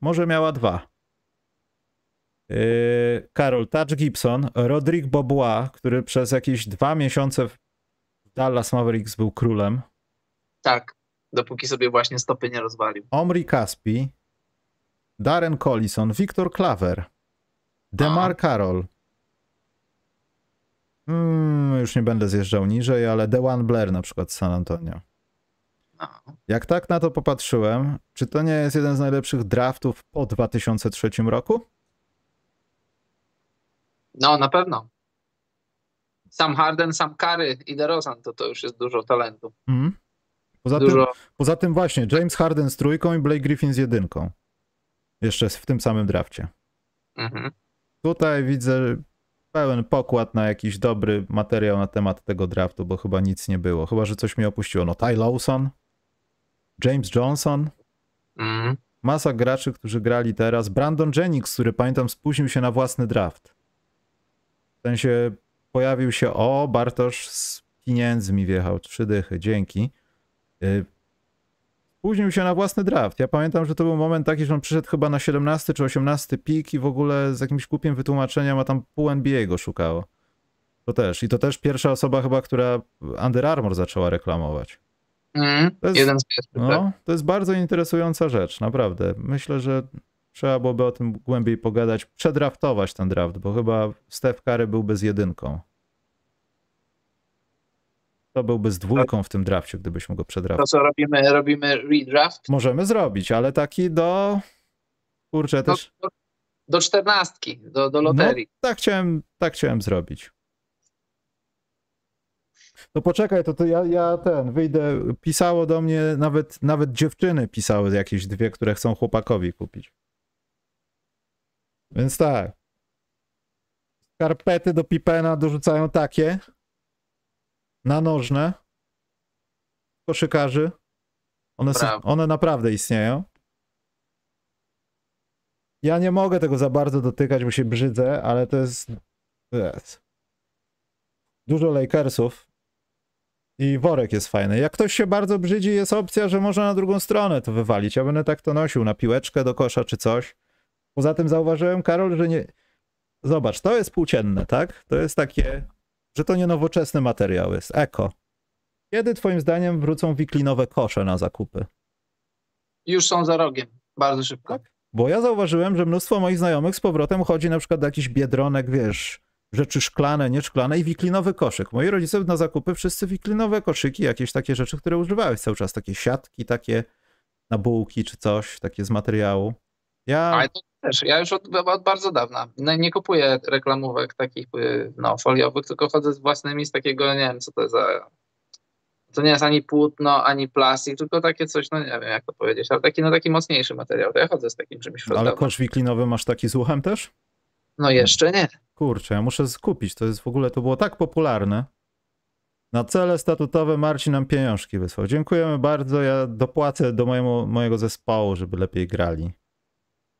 S1: może miała dwa. Yy, Karol, Touch Gibson, Rodrick Bobois, który przez jakieś dwa miesiące w Dallas Mavericks był królem,
S2: Tak. Dopóki sobie właśnie stopy nie rozwalił.
S1: Omri Caspi, Darren Collison, Victor Claver, DeMar. Carroll, Hmm, już nie będę zjeżdżał niżej, ale Dewan Blair na przykład z San Antonio.
S2: No.
S1: Jak tak na to popatrzyłem, czy to nie jest jeden z najlepszych draftów po 2003 roku?
S2: No, na pewno. Sam Harden, sam Curry i DeRozan, to to już jest dużo talentu.
S1: Mhm. Poza, tym,
S2: Dużo,
S1: poza tym właśnie James Harden z trójką i Blake Griffin z jedynką. Jeszcze w tym samym drafcie.
S2: mhm.
S1: Tutaj widzę pełen pokład na jakiś dobry materiał na temat tego draftu, bo chyba nic nie było. Chyba, że coś mi opuściło. No Ty Lawson, James Johnson,
S2: Mhm.
S1: masa graczy, którzy grali teraz. Brandon Jennings, który pamiętam spóźnił się na własny draft. W sensie pojawił się, o, Bartosz z pieniędzmi wjechał, trzy dychy, dzięki. Y, Spóźnił się na własny draft. Ja pamiętam, że to był moment taki, że on przyszedł chyba na 17 czy 18 pik i w ogóle z jakimś głupim wytłumaczeniem, a tam pół NBA go szukało. To też. I to też pierwsza osoba chyba, która Under Armour zaczęła reklamować.
S2: Mhm.
S1: To jest-
S2: Jeden z pierwszych. tak?
S1: No, to jest bardzo interesująca rzecz, naprawdę. Myślę, że trzeba byłoby o tym głębiej pogadać, przedraftować ten draft, bo chyba Steph Curry byłby z jedynką. To byłby z dwójką w tym drafcie, gdybyśmy go
S2: To
S1: przedraftowali.
S2: co robimy? Robimy redraft
S1: Możemy zrobić, ale taki do... Kurczę,
S2: do,
S1: też...
S2: do, do czternastki, do, do loterii.
S1: Tak chciałem, tak chciałem zrobić. To poczekaj, to, to ja, ja ten, wyjdę, pisało do mnie, nawet, nawet dziewczyny pisały jakieś dwie, które chcą chłopakowi kupić. Więc tak. Skarpety do Pipena dorzucają takie na nożne koszykarzy. One, są, one naprawdę istnieją. Ja nie mogę tego za bardzo dotykać, bo się brzydzę, ale to jest. jest. Dużo Lakersów. I worek jest fajny. Jak ktoś się bardzo brzydzi, jest opcja, że można na drugą stronę to wywalić. Ja będę tak to nosił na piłeczkę do kosza czy coś. Poza tym zauważyłem, Karol, że nie. Zobacz, to jest płócienne, tak? To jest takie, że to nie nowoczesny materiał jest. Eko. Kiedy twoim zdaniem wrócą wiklinowe kosze na zakupy?
S2: Już są za rogiem. Bardzo szybko.
S1: Tak. Bo ja zauważyłem, że mnóstwo moich znajomych z powrotem chodzi na przykład do jakichś biedronek, wiesz, rzeczy szklane, nieszklane i wiklinowy koszyk. Moi rodzice na zakupy wszyscy wiklinowe koszyki, jakieś takie rzeczy, które używałeś cały czas, takie siatki, takie na bułki czy coś, takie z materiału. Ja,
S2: Ale to też, ja już od, od bardzo dawna no, nie kupuję reklamówek takich y, no, foliowych, tylko chodzę z własnymi z takiego, nie wiem co to za... To nie jest ani płótno, ani plastik, tylko takie coś, no nie wiem jak to powiedzieć, ale taki, no, taki mocniejszy materiał. To ja chodzę z takim czymś od
S1: ale kosz wiklinowy masz taki z uchem też?
S2: No jeszcze nie.
S1: Kurczę, ja muszę skupić. To jest w ogóle, to było tak popularne. Na cele statutowe Marcin nam pieniążki wysłał. Dziękujemy bardzo. Ja dopłacę do mojemu, mojego zespołu, żeby lepiej grali.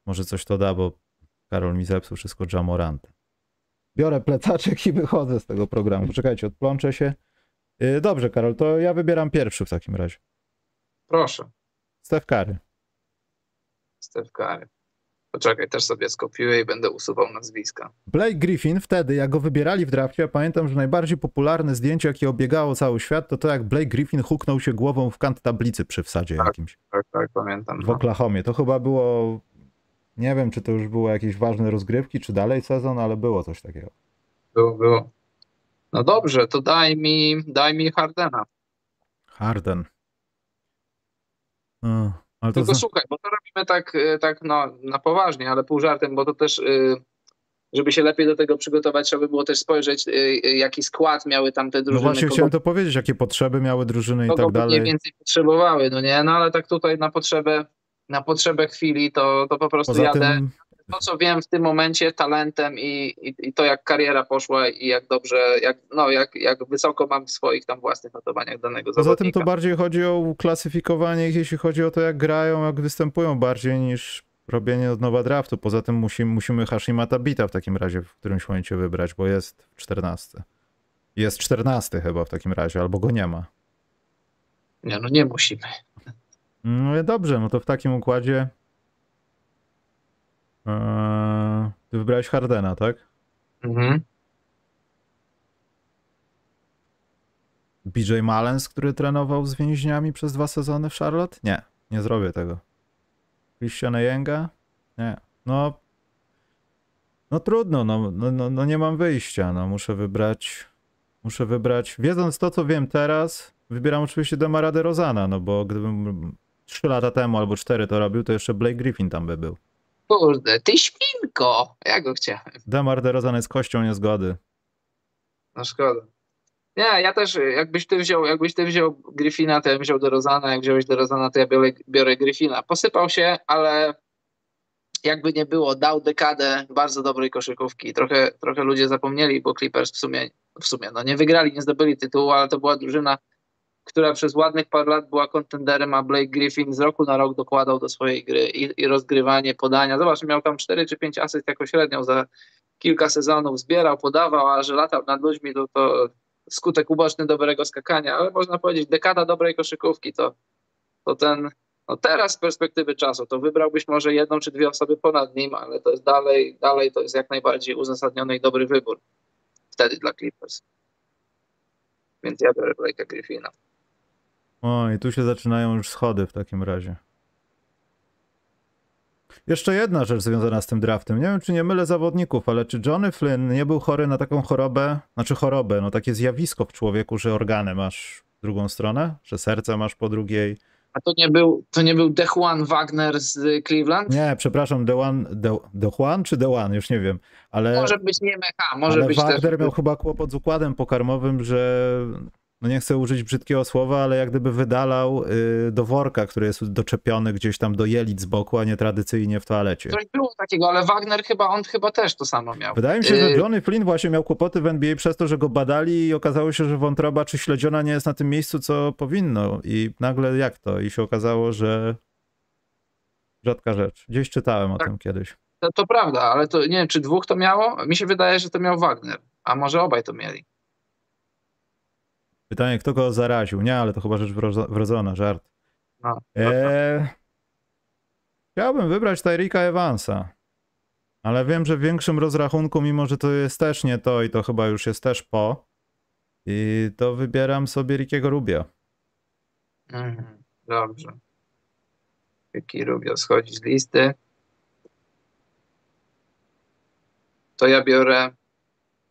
S1: Może coś to da, bo Karol mi zepsuł wszystko Jamorantem. Biorę plecaczek i wychodzę z tego programu. Poczekajcie, odplączę się. Yy, Dobrze, Karol, to ja wybieram pierwszy w takim razie.
S2: Proszę,
S1: Steph Curry.
S2: Steph Curry. Poczekaj, też sobie skopiuję i będę usuwał nazwiska.
S1: Blake Griffin wtedy, jak go wybierali w drafcie, ja pamiętam, że najbardziej popularne zdjęcie, jakie obiegało cały świat, to to jak Blake Griffin huknął się głową w kant tablicy przy wsadzie
S2: Tak.
S1: jakimś
S2: Tak, tak, pamiętam.
S1: w
S2: No.
S1: Oklahomie. To chyba było, nie wiem, czy to już było jakieś ważne rozgrywki, czy dalej sezon, ale było coś takiego.
S2: Było, było. No dobrze, to daj mi, daj mi Hardena.
S1: Harden. Mm, ale to
S2: Tylko
S1: za...
S2: słuchaj, bo to robimy tak, y, tak no, na poważnie, ale pół żartem, bo to też, y, żeby się lepiej do tego przygotować, trzeba by było też spojrzeć, y, jaki skład miały tam te
S1: No
S2: drużyny,
S1: właśnie
S2: kogo,
S1: chciałem to powiedzieć, jakie potrzeby miały drużyny i tak
S2: by mniej
S1: dalej.
S2: więcej potrzebowały, no nie? No ale tak tutaj na potrzebę, na potrzebę chwili to, to po prostu
S1: Poza
S2: jadę.
S1: tym,
S2: To, co wiem w tym momencie, talentem i, i, i to, jak kariera poszła i jak dobrze, jak, no, jak, jak wysoko mam w swoich tam własnych notowaniach danego
S1: poza tym
S2: zawodnika.
S1: to bardziej chodzi o klasyfikowanie ich, jeśli chodzi o to, jak grają, jak występują, bardziej niż robienie od nowa draftu. Poza tym musimy, musimy Hashima Tabita w takim razie w którymś momencie wybrać, bo jest w 14. Jest 14 chyba w takim razie, albo go nie ma.
S2: Nie, no nie musimy.
S1: No dobrze, no to w takim układzie eee, ty wybrałeś Hardena, tak?
S2: Mhm.
S1: BJ Malens, który trenował z więźniami przez dwa sezony w Charlotte? Nie, nie zrobię tego. Christian Yenga? Nie. No, no trudno, no, no, no, no nie mam wyjścia, no muszę wybrać Muszę wybrać, wiedząc to, co wiem teraz, wybieram oczywiście Demara Rozana, no bo gdybym 3 lata temu albo 4 to robił, to jeszcze Blake Griffin tam by był.
S2: Kurde, ty świnko! Ja go chciałem.
S1: Demar DeRozan jest kością niezgody.
S2: No szkoda. Nie, ja też, jakbyś ty wziął, jakbyś ty wziął Griffina, to ja bym wziął DeRozana, jak wziąłeś DeRozana, to ja biorę, biorę Griffina. Posypał się, ale jakby nie było, dał dekadę bardzo dobrej koszykówki. Trochę, trochę ludzie zapomnieli, bo Clippers w sumie, w sumie no nie wygrali, nie zdobyli tytułu, ale to była drużyna, która przez ładnych parę lat była kontenderem, a Blake Griffin z roku na rok dokładał do swojej gry i, i rozgrywanie, podania. Zobacz, miał tam 4 czy 5 asyst jako średnią za kilka sezonów, zbierał, podawał, a że latał nad ludźmi, to, to skutek uboczny dobrego skakania, ale można powiedzieć dekada dobrej koszykówki, to, to ten, no teraz z perspektywy czasu, to wybrałbyś może jedną czy dwie osoby ponad nim, ale to jest dalej, dalej to jest jak najbardziej uzasadniony i dobry wybór wtedy dla Clippers. Więc ja biorę Blake'a Griffina.
S1: O, i tu się zaczynają już schody w takim razie. Jeszcze jedna rzecz związana z tym draftem. Nie wiem, czy nie mylę zawodników, ale czy Johnny Flynn nie był chory na taką chorobę, znaczy chorobę, no takie zjawisko w człowieku, że organy masz w drugą stronę, że serce masz po drugiej.
S2: A to nie był, to nie był Dejuan Wagner z Cleveland?
S1: Nie, przepraszam, Dejuan, De, Dejuan czy Dejuan, już nie wiem, ale...
S2: Może być nie Mecha, może
S1: ale
S2: być
S1: Wagner
S2: też...
S1: miał chyba kłopot z układem pokarmowym, że no nie chcę użyć brzydkiego słowa, ale jak gdyby wydalał y, do worka, który jest doczepiony gdzieś tam do jelit z boku, a nie tradycyjnie w toalecie.
S2: Coś było takiego, ale Wagner chyba, on chyba też to samo miał.
S1: Wydaje mi się, że Johnny Flynn właśnie miał kłopoty w NBA przez to, że go badali i okazało się, że wątroba czy śledziona nie jest na tym miejscu, co powinno. I nagle jak to? I się okazało, że rzadka rzecz. Gdzieś czytałem o
S2: Tak.
S1: tym kiedyś.
S2: To, to prawda, ale to nie wiem, czy dwóch to miało? Mi się wydaje, że to miał Wagner, a może obaj to mieli.
S1: Pytanie, kto go zaraził? Nie, ale to chyba rzecz wrodzo- wrodzona, żart.
S2: No,
S1: Eee, chciałbym wybrać Tyrika Evansa, ale wiem, że w większym rozrachunku, mimo że to jest też nie to i to chyba już jest też po, i to wybieram sobie Rickiego Rubio.
S2: Mhm, dobrze. Jaki Rubio schodzi z listy. To ja biorę.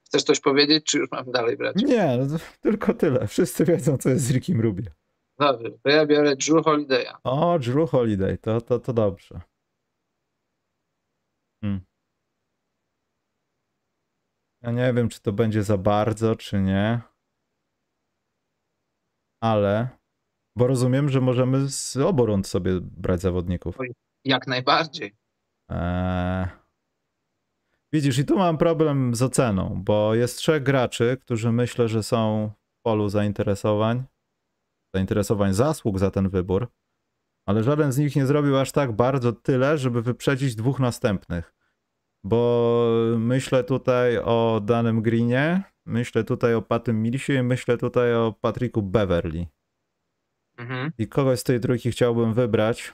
S2: Chcesz coś powiedzieć, czy już mam dalej brać?
S1: Nie, no tylko tyle. Wszyscy wiedzą, co jest z Rickiem Rubio.
S2: Dobrze, to ja biorę Drew Holiday'a.
S1: O, Drew Holiday, to, to, to dobrze. Hmm. Ja nie wiem, czy to będzie za bardzo, czy nie. Ale, bo rozumiem, że możemy z obu rund sobie brać zawodników.
S2: Jak najbardziej.
S1: Eee. Widzisz, i tu mam problem z oceną, bo jest trzech graczy, którzy myślę, że są w polu zainteresowań, zainteresowań zasług za ten wybór, ale żaden z nich nie zrobił aż tak bardzo tyle, żeby wyprzedzić dwóch następnych. Bo myślę tutaj o Danym Greenie, myślę tutaj o Patym Millsie i myślę tutaj o Patricku Beverly.
S2: Mhm.
S1: I kogoś z tej trójki chciałbym wybrać,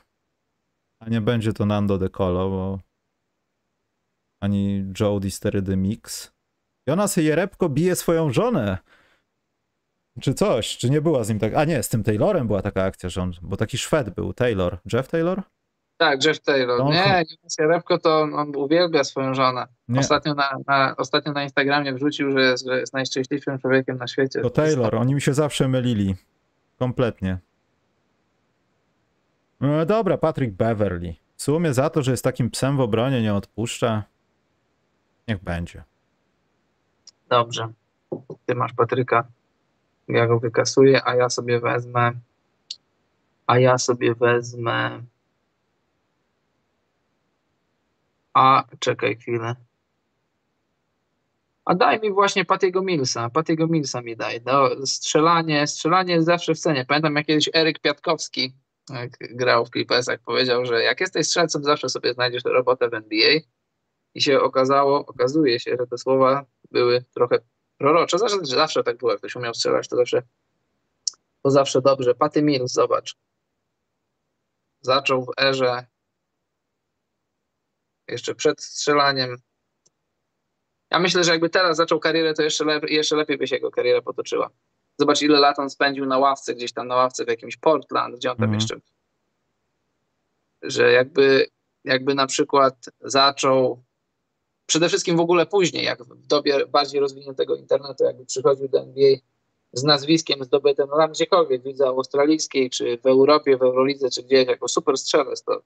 S1: a nie będzie to Nando De Colo, bo ani Jody Sterydy Mix. Jonas Jerebko bije swoją żonę. Czy coś, czy nie była z nim tak? A nie, z tym Taylorem była taka akcja, że on, bo taki Szwed był, Taylor. Jeff Taylor?
S2: Tak, Jeff Taylor. Nie, Jonas Jerebko to on uwielbia swoją żonę.
S1: Nie,
S2: Ostatnio na, na, ostatnio na Instagramie wrzucił, że jest, że jest najszczęśliwszym człowiekiem na świecie.
S1: to Taylor, oni mi się zawsze mylili. Kompletnie. No dobra, Patrick Beverly. W sumie za to, że jest takim psem w obronie, nie odpuszcza. Niech będzie.
S2: Dobrze. Ty masz Patryka. Ja go wykasuję, a ja sobie wezmę. A ja sobie wezmę. A czekaj chwilę. A daj mi właśnie Patiego Millsa. Patiego Millsa mi daj. No, strzelanie, strzelanie jest zawsze w cenie. Pamiętam jak kiedyś Eryk Piatkowski, grał w Clippersach, powiedział, że jak jesteś strzelcem, zawsze sobie znajdziesz robotę w NBA. I się okazało, okazuje się, że te słowa były trochę prorocze. Zawsze, zawsze tak było, jak ktoś umiał strzelać, to zawsze, to zawsze dobrze. Patty Mills, zobacz. Zaczął w erze jeszcze przed strzelaniem. Ja myślę, że jakby teraz zaczął karierę, to jeszcze, lep jeszcze lepiej by się jego kariera potoczyła. Zobacz, ile lat on spędził na ławce, gdzieś tam na ławce w jakimś Portland, gdzie on tam
S1: Mhm.
S2: jeszcze. Że jakby, jakby na przykład zaczął przede wszystkim w ogóle później, jak w dobie bardziej rozwiniętego internetu, jakby przychodził do NBA z nazwiskiem zdobytym no tam gdziekolwiek, widzę australijskiej, czy w Europie, w Eurolidze, czy gdzieś, jako super strzelec, to,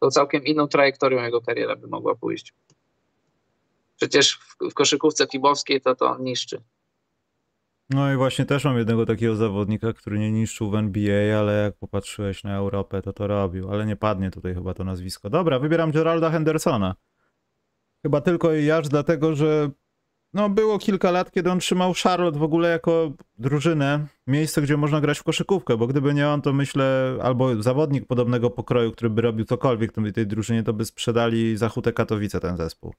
S2: to całkiem inną trajektorią jego kariera by mogła pójść. Przecież w, w koszykówce fibowskiej to to on niszczy.
S1: No i właśnie też mam jednego takiego zawodnika, który nie niszczył w NBA, ale jak popatrzyłeś na Europę, to to robił. Ale nie padnie tutaj chyba to nazwisko. Dobra, wybieram Geralda Hendersona. Chyba tylko i aż dlatego, że no było kilka lat, kiedy on trzymał Charlotte w ogóle jako drużynę, miejsce, gdzie można grać w koszykówkę, bo gdyby nie on, to myślę, albo zawodnik podobnego pokroju, który by robił cokolwiek w tej drużynie, to by sprzedali za hutę Katowice ten zespół.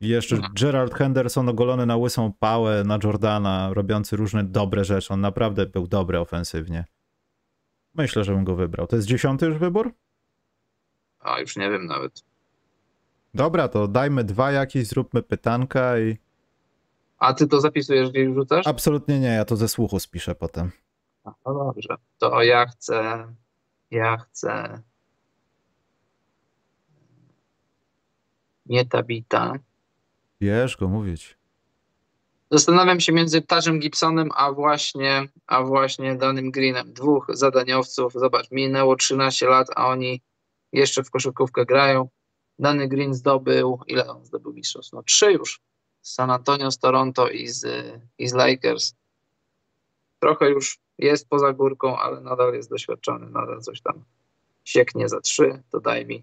S1: I jeszcze no. Gerald Henderson ogolony na łysą pałę, na Jordana, robiący różne dobre rzeczy. On naprawdę był dobry ofensywnie. Myślę, że bym go wybrał. To jest dziesiąty już wybór?
S2: A, już nie wiem nawet.
S1: Dobra, to dajmy dwa jakieś, zróbmy pytanka i...
S2: A ty to zapisujesz gdzieś wrzucasz?
S1: Absolutnie nie, ja to ze słuchu spiszę potem.
S2: No dobrze, to ja chcę, ja chcę nie Tabita.
S1: Wiesz go mówić.
S2: Zastanawiam się między Tarzem Gibsonem, a właśnie, a właśnie Danym Greenem. Dwóch zadaniowców. Zobacz, minęło 13 lat, a oni jeszcze w koszykówkę grają. Dany Green zdobył, ile on zdobył mistrzostw? No trzy już. Z San Antonio, z Toronto i z, i z Lakers. Trochę już jest poza górką, ale nadal jest doświadczony, nadal coś tam sieknie za trzy, to daj mi,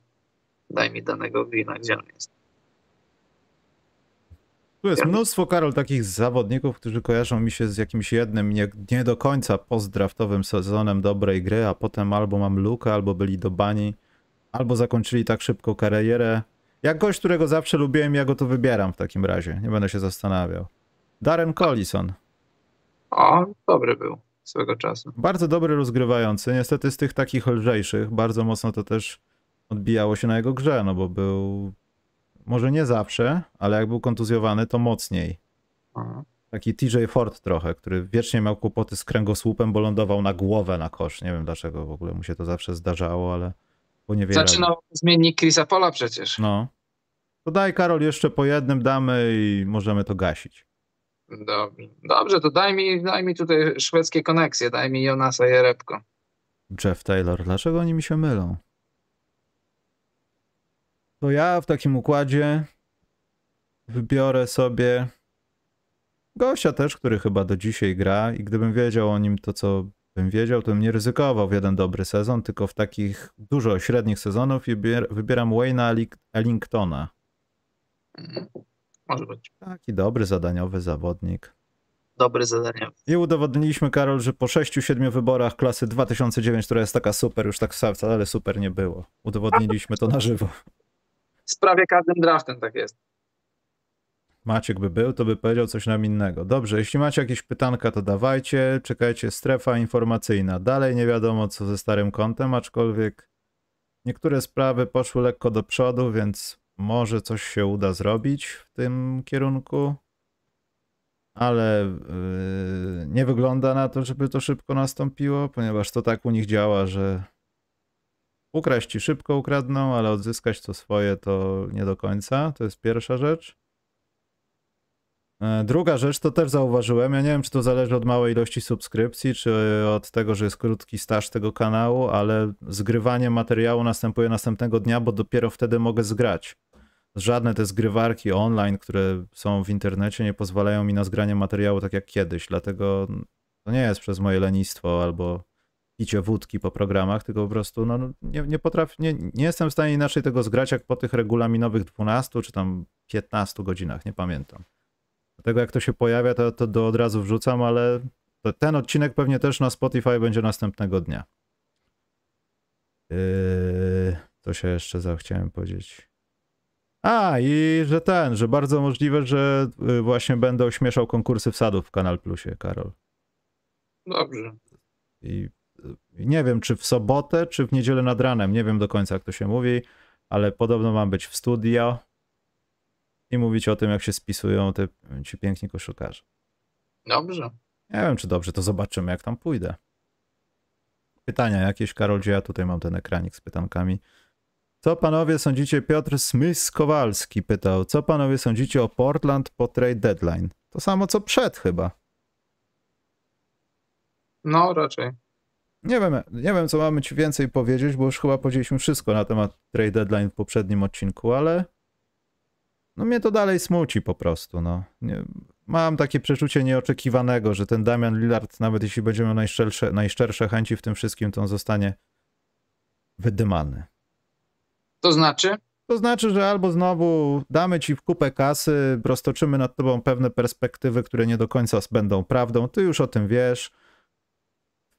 S2: daj mi danego Greena, gdzie on jest.
S1: Tu jest mnóstwo, Karol, takich zawodników, którzy kojarzą mi się z jakimś jednym nie, nie do końca postdraftowym sezonem dobrej gry, a potem albo mam lukę, albo byli do bani, albo zakończyli tak szybko karierę. Jak gość, którego zawsze lubiłem, ja go tu wybieram w takim razie. Nie będę się zastanawiał. Darren Collison.
S2: O, dobry był swego czasu.
S1: Bardzo dobry rozgrywający. Niestety z tych takich lżejszych bardzo mocno to też odbijało się na jego grze, no bo był może nie zawsze, ale jak był kontuzjowany, to mocniej. Aha. Taki TJ Ford trochę, który wiecznie miał kłopoty z kręgosłupem, bo lądował na głowę na kosz. Nie wiem dlaczego w ogóle mu się to zawsze zdarzało, ale bo nie
S2: Zaczynał zmiennik Chrisa Pola przecież.
S1: No. To daj Karol jeszcze po jednym damy i możemy to gasić.
S2: Dobrze, Dobrze to daj mi, daj mi tutaj szwedzkie koneksje, daj mi Jonasa Jerebko.
S1: Jeff Taylor, dlaczego oni mi się mylą? To ja w takim układzie wybiorę sobie gościa też, który chyba do dzisiaj gra i gdybym wiedział o nim to, co bym wiedział, to bym nie ryzykował w jeden dobry sezon, tylko w takich dużo średnich sezonów i wybieram Wayne'a Ellingtona.
S2: Mhm. Może być.
S1: Taki dobry, zadaniowy zawodnik.
S2: Dobry zadaniowy.
S1: I udowodniliśmy, Karol, że po 6-7 wyborach klasy 2009, która jest taka super, już tak wcale super nie było. Udowodniliśmy to na żywo
S2: z prawie każdym draftem tak jest.
S1: Maciek by był, to by powiedział coś nam innego. Dobrze, jeśli macie jakieś pytanka, to dawajcie. Czekajcie, strefa informacyjna. Dalej nie wiadomo, co ze starym kontem, aczkolwiek niektóre sprawy poszły lekko do przodu, więc może coś się uda zrobić w tym kierunku. Ale yy, nie wygląda na to, żeby to szybko nastąpiło, ponieważ to tak u nich działa, że Ukraść ci szybko ukradną, ale odzyskać to swoje to nie do końca. To jest pierwsza rzecz. E, druga rzecz, to też zauważyłem, ja nie wiem, czy to zależy od małej ilości subskrypcji, czy od tego, że jest krótki staż tego kanału, ale zgrywanie materiału następuje następnego dnia, bo dopiero wtedy mogę zgrać. Żadne te zgrywarki online, które są w internecie, nie pozwalają mi na zgranie materiału tak jak kiedyś, dlatego to nie jest przez moje lenistwo albo picie wódki po programach, tylko po prostu no, nie, nie potrafię, nie, nie jestem w stanie inaczej tego zgrać jak po tych regulaminowych 12 czy tam 15 godzinach, nie pamiętam. Dlatego jak to się pojawia, to, to do od razu wrzucam, ale ten odcinek pewnie też na Spotify będzie następnego dnia. Yy, to się jeszcze za chciałem powiedzieć. A, i że ten, że bardzo możliwe, że y, właśnie będę ośmieszał konkursy wsadów w Kanal Plusie, Karol.
S2: Dobrze.
S1: I nie wiem, czy w sobotę, czy w niedzielę nad ranem. Nie wiem do końca, jak to się mówi, ale podobno mam być w studio i mówić o tym, jak się spisują te, ci piękni koszykarze.
S2: Dobrze.
S1: Nie wiem, czy dobrze, to zobaczymy, jak tam pójdę. Pytania jakieś, Karol, gdzie ja tutaj mam ten ekranik z pytankami. Co panowie sądzicie? Piotr Smys-Kowalski pytał, co panowie sądzicie o Portland po trade deadline? To samo co przed chyba.
S2: No, raczej.
S1: Nie wiem, nie wiem, co mamy ci więcej powiedzieć, bo już chyba powiedzieliśmy wszystko na temat trade deadline w poprzednim odcinku, ale no mnie to dalej smuci po prostu, no. Nie, mam takie przeczucie nieoczekiwanego, że ten Damian Lillard, nawet jeśli będzie miał najszczersze, najszczersze chęci w tym wszystkim, to on zostanie wydymany.
S2: To znaczy?
S1: To znaczy, że albo znowu damy ci w kupę kasy, roztoczymy nad tobą pewne perspektywy, które nie do końca będą prawdą. Ty już o tym wiesz.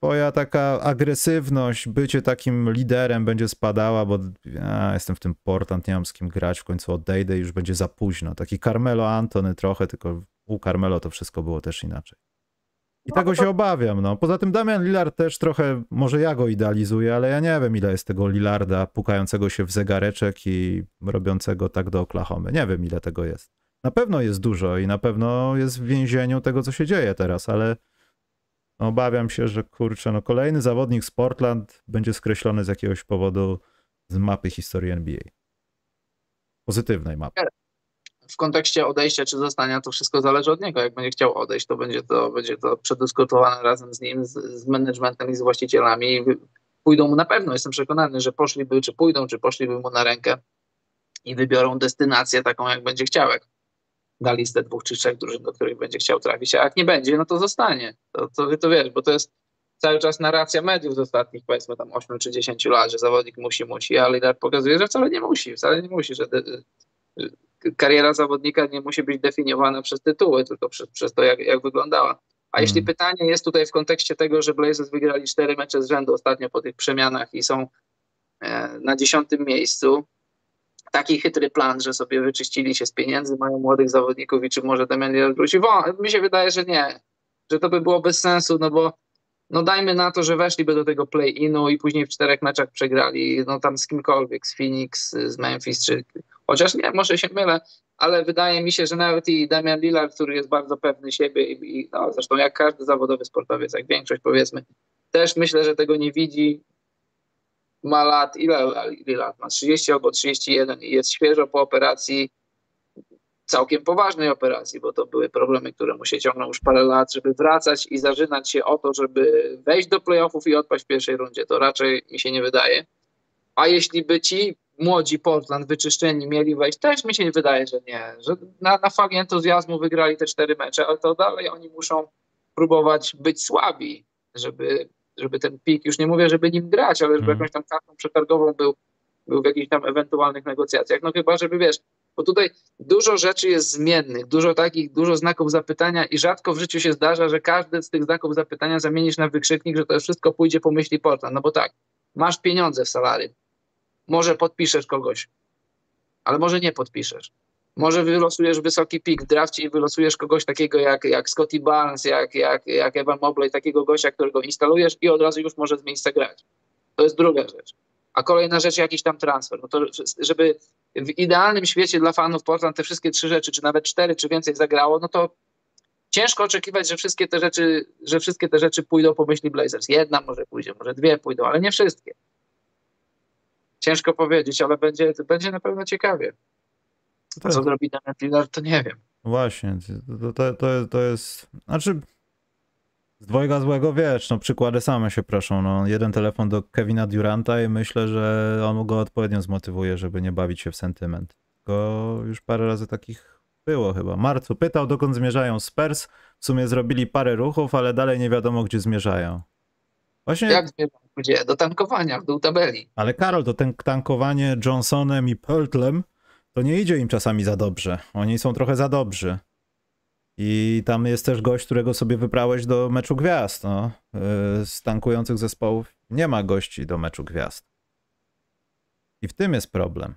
S1: Twoja taka agresywność, bycie takim liderem będzie spadała, bo ja jestem w tym Portland, nie mam z kim grać, w końcu odejdę i już będzie za późno. Taki Carmelo Antony trochę, tylko u Carmelo to wszystko było też inaczej. I no, tego to... się obawiam. No. Poza tym Damian Lillard też trochę, może ja go idealizuję, ale ja nie wiem, ile jest tego Lillarda pukającego się w zegareczek i robiącego tak do Oklahomy. Nie wiem, ile tego jest. Na pewno jest dużo i na pewno jest w więzieniu tego, co się dzieje teraz, ale obawiam się, że kurczę, no kolejny zawodnik z Portland będzie skreślony z jakiegoś powodu z mapy historii NBA. Pozytywnej mapy
S2: w kontekście odejścia czy zostania, to wszystko zależy od niego. Jak będzie chciał odejść, to będzie to, będzie to przedyskutowane razem z nim, z, z managementem i z właścicielami. Pójdą mu na pewno, jestem przekonany, że poszliby, czy pójdą, czy poszliby mu na rękę i wybiorą destynację taką, jak będzie chciał. Jak da listę dwóch czy trzech drużyn, do których będzie chciał trafić, a jak nie będzie, no to zostanie. To, to, to wiesz, bo to jest cały czas narracja mediów z ostatnich powiedzmy tam 8 czy 10 lat, że zawodnik musi, musi, ale Lidar pokazuje, że wcale nie musi, wcale nie musi, że kariera zawodnika nie musi być definiowana przez tytuły, tylko przez, przez to, jak, jak wyglądała. A hmm. jeśli pytanie jest tutaj w kontekście tego, że Blazers wygrali cztery mecze z rzędu ostatnio po tych przemianach i są e, na dziesiątym miejscu, taki chytry plan, że sobie wyczyścili się z pieniędzy, mają młodych zawodników i czy może Damian wróci? Mi się wydaje, że nie, że to by było bez sensu, no bo no dajmy na to, że weszliby do tego play-inu i później w czterech meczach przegrali, no tam z kimkolwiek, z Phoenix, z Memphis, czy chociaż nie, może się mylę, ale wydaje mi się, że nawet i Damian Lillard, który jest bardzo pewny siebie i, i no, zresztą jak każdy zawodowy sportowiec, jak większość powiedzmy, też myślę, że tego nie widzi. Ma lat, ile Lillard ma? 30 albo 31 i jest świeżo po operacji całkiem poważnej operacji, bo to były problemy, które mu się ciągną już parę lat, żeby wracać i zażynać się o to, żeby wejść do playoffów i odpaść w pierwszej rundzie. To raczej mi się nie wydaje. A jeśli by ci młodzi Portland wyczyszczeni mieli wejść, też mi się nie wydaje, że nie. Że na, na fali entuzjazmu wygrali te cztery mecze, ale to dalej oni muszą próbować być słabi, żeby, żeby ten pik, już nie mówię, żeby nim grać, ale żeby mm. jakąś tam kartą przetargową był, był w jakichś tam ewentualnych negocjacjach. No chyba, żeby wiesz, bo tutaj dużo rzeczy jest zmiennych, dużo takich, dużo znaków zapytania i rzadko w życiu się zdarza, że każdy z tych znaków zapytania zamienisz na wykrzyknik, że to wszystko pójdzie po myśli Portland. No bo tak, masz pieniądze w salary, może podpiszesz kogoś, ale może nie podpiszesz. Może wylosujesz wysoki pik w drafcie i wylosujesz kogoś takiego jak, jak Scotty Barnes, jak, jak, jak Evan Mobley, takiego gościa, którego instalujesz i od razu już może z miejsca grać. To jest druga rzecz. A kolejna rzecz, jakiś tam transfer. No to, żeby w idealnym świecie dla fanów Portland te wszystkie trzy rzeczy, czy nawet cztery, czy więcej zagrało, no to ciężko oczekiwać, że wszystkie te rzeczy, że wszystkie te rzeczy pójdą po myśli Blazers. Jedna może pójdzie, może dwie pójdą, ale nie wszystkie. Ciężko powiedzieć, ale będzie, będzie na pewno ciekawie. Co tak. zrobi Damian Lillard, to nie wiem.
S1: Właśnie, to, to, to, to jest, znaczy z dwojga złego wiesz, no przykłady same się proszą. No, jeden telefon do Kevina Duranta i myślę, że on go odpowiednio zmotywuje, żeby nie bawić się w sentyment. Tylko już parę razy takich było chyba. Marcu pytał, dokąd zmierzają Spurs. W sumie zrobili parę ruchów, ale dalej nie wiadomo, gdzie zmierzają.
S2: Właśnie... Jak zmierzają? Gdzie? Do tankowania, w dół tabeli.
S1: Ale Karol, to ten tankowanie Johnsonem i Purtlem to nie idzie im czasami za dobrze. Oni są trochę za dobrzy. I tam jest też gość, którego sobie wybrałeś do meczu gwiazd. No. Y, z tankujących zespołów nie ma gości do meczu gwiazd. I w tym jest problem.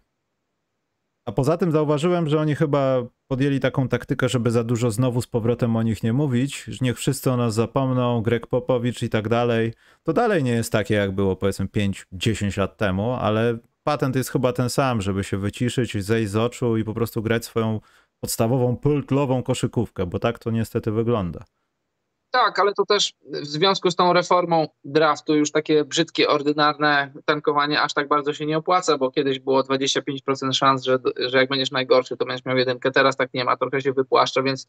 S1: A poza tym zauważyłem, że oni chyba podjęli taką taktykę, żeby za dużo znowu z powrotem o nich nie mówić, że niech wszyscy o nas zapomną, Greg Popowicz i tak dalej. To dalej nie jest takie, jak było powiedzmy 5-10 lat temu, ale patent jest chyba ten sam, żeby się wyciszyć, zejść z oczu i po prostu grać swoją podstawową pultlową koszykówkę, bo tak to niestety wygląda.
S2: Tak, ale to też w związku z tą reformą draftu już takie brzydkie, ordynarne tankowanie aż tak bardzo się nie opłaca, bo kiedyś było 25% szans, że, że jak będziesz najgorszy, to będziesz miał jedynkę. Teraz tak nie ma, trochę się wypłaszcza, więc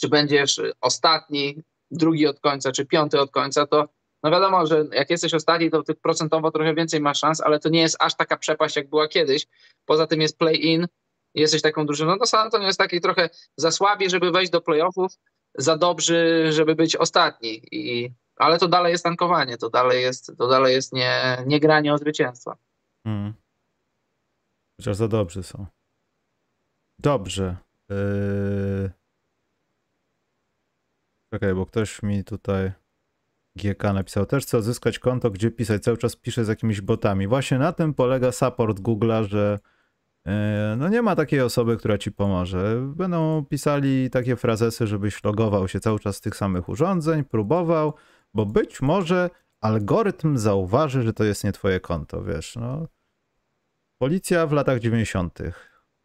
S2: czy będziesz ostatni, drugi od końca, czy piąty od końca, to no wiadomo, że jak jesteś ostatni, to tych procentowo trochę więcej masz szans, ale to nie jest aż taka przepaść, jak była kiedyś. Poza tym jest play-in, jesteś taką drużyną. No San Antonio jest taki trochę za słabi, żeby wejść do playoffów, za dobrzy, żeby być ostatni. I, ale to dalej jest tankowanie, to dalej jest, to dalej jest nie, nie granie o zwycięstwa. Hmm.
S1: Chociaż za dobrzy są. Dobrze. Yy... Bo ktoś mi tutaj GK napisał też, co odzyskać konto, gdzie pisać. Cały czas piszę z jakimiś botami. Właśnie na tym polega support Google'a, że E, no nie ma takiej osoby, która ci pomoże. Będą pisali takie frazesy, żebyś logował się cały czas z tych samych urządzeń, próbował, bo być może algorytm zauważy, że to jest nie twoje konto, wiesz, no. Policja w latach 90.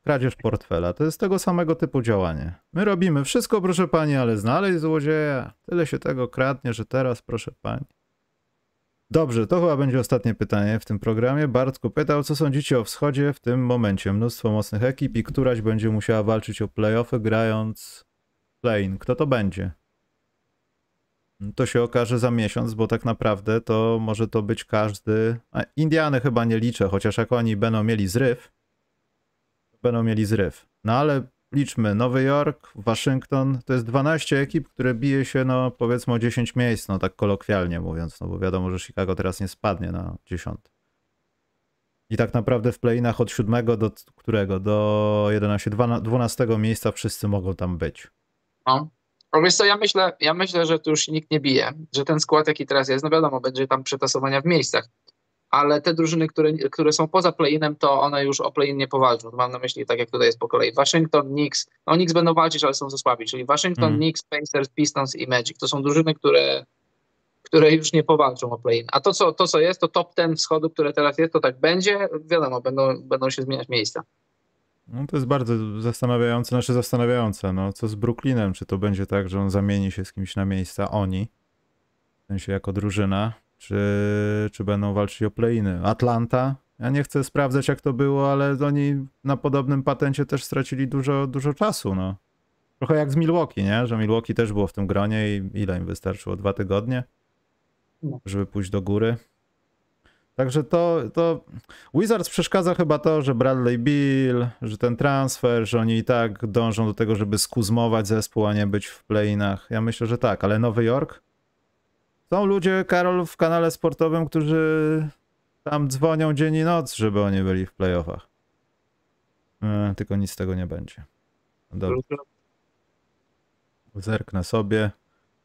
S1: Kradzież portfela, to jest tego samego typu działanie. My robimy wszystko, proszę pani, ale znaleźć złodzieja, tyle się tego kradnie, że teraz, proszę pani. Dobrze, to chyba będzie ostatnie pytanie w tym programie. Bartku pytał, co sądzicie o wschodzie w tym momencie? Mnóstwo mocnych ekip i któraś będzie musiała walczyć o playoffy grając play Kto to będzie? To się okaże za miesiąc, bo tak naprawdę to może to być każdy. A Indiany chyba nie liczę, chociaż jak oni będą mieli zryw, będą mieli zryw. No ale liczmy, Nowy Jork, Waszyngton, to jest 12 ekip, które bije się, no powiedzmy o 10 miejsc, no tak kolokwialnie mówiąc, no bo wiadomo, że Chicago teraz nie spadnie na 10. I tak naprawdę w playinach od 7 do którego? Do 11, 12 miejsca wszyscy mogą tam być.
S2: No. Ale wiesz co, ja myślę, ja myślę, że tu już nikt nie bije, że ten skład jaki teraz jest, no wiadomo, będzie tam przetasowania w miejscach, ale te drużyny, które, które są poza play-inem, to one już o play-in nie powalczą. Mam na myśli, tak jak tutaj jest po kolei, Waszyngton, Knicks, no Knicks będą walczyć, ale są za słabi, czyli Waszyngton, mm. Knicks, Pacers, Pistons i Magic. To są drużyny, które, które już nie powalczą o play-in. A to co, to, co jest, to top ten wschodu, które teraz jest, to tak będzie, wiadomo, będą, będą się zmieniać miejsca.
S1: No to jest bardzo zastanawiające, znaczy zastanawiające, no co z Brooklynem, czy to będzie tak, że on zamieni się z kimś na miejsca, oni, w sensie jako drużyna, czy, czy będą walczyć o playiny. Atlanta, ja nie chcę sprawdzać jak to było, ale oni na podobnym patencie też stracili dużo, dużo czasu, no. Trochę jak z Milwaukee, nie? Że Milwaukee też było w tym gronie i ile im wystarczyło? Dwa tygodnie? No. Żeby pójść do góry. Także to, to Wizards przeszkadza chyba to, że Bradley Bill, że ten transfer, że oni i tak dążą do tego, żeby skuzmować zespół, a nie być w playinach. Ja myślę, że tak, ale Nowy Jork są ludzie, Karol, w kanale sportowym, którzy tam dzwonią dzień i noc, żeby oni byli w playoffach. E, tylko nic z tego nie będzie. Dobrze. Zerknę sobie.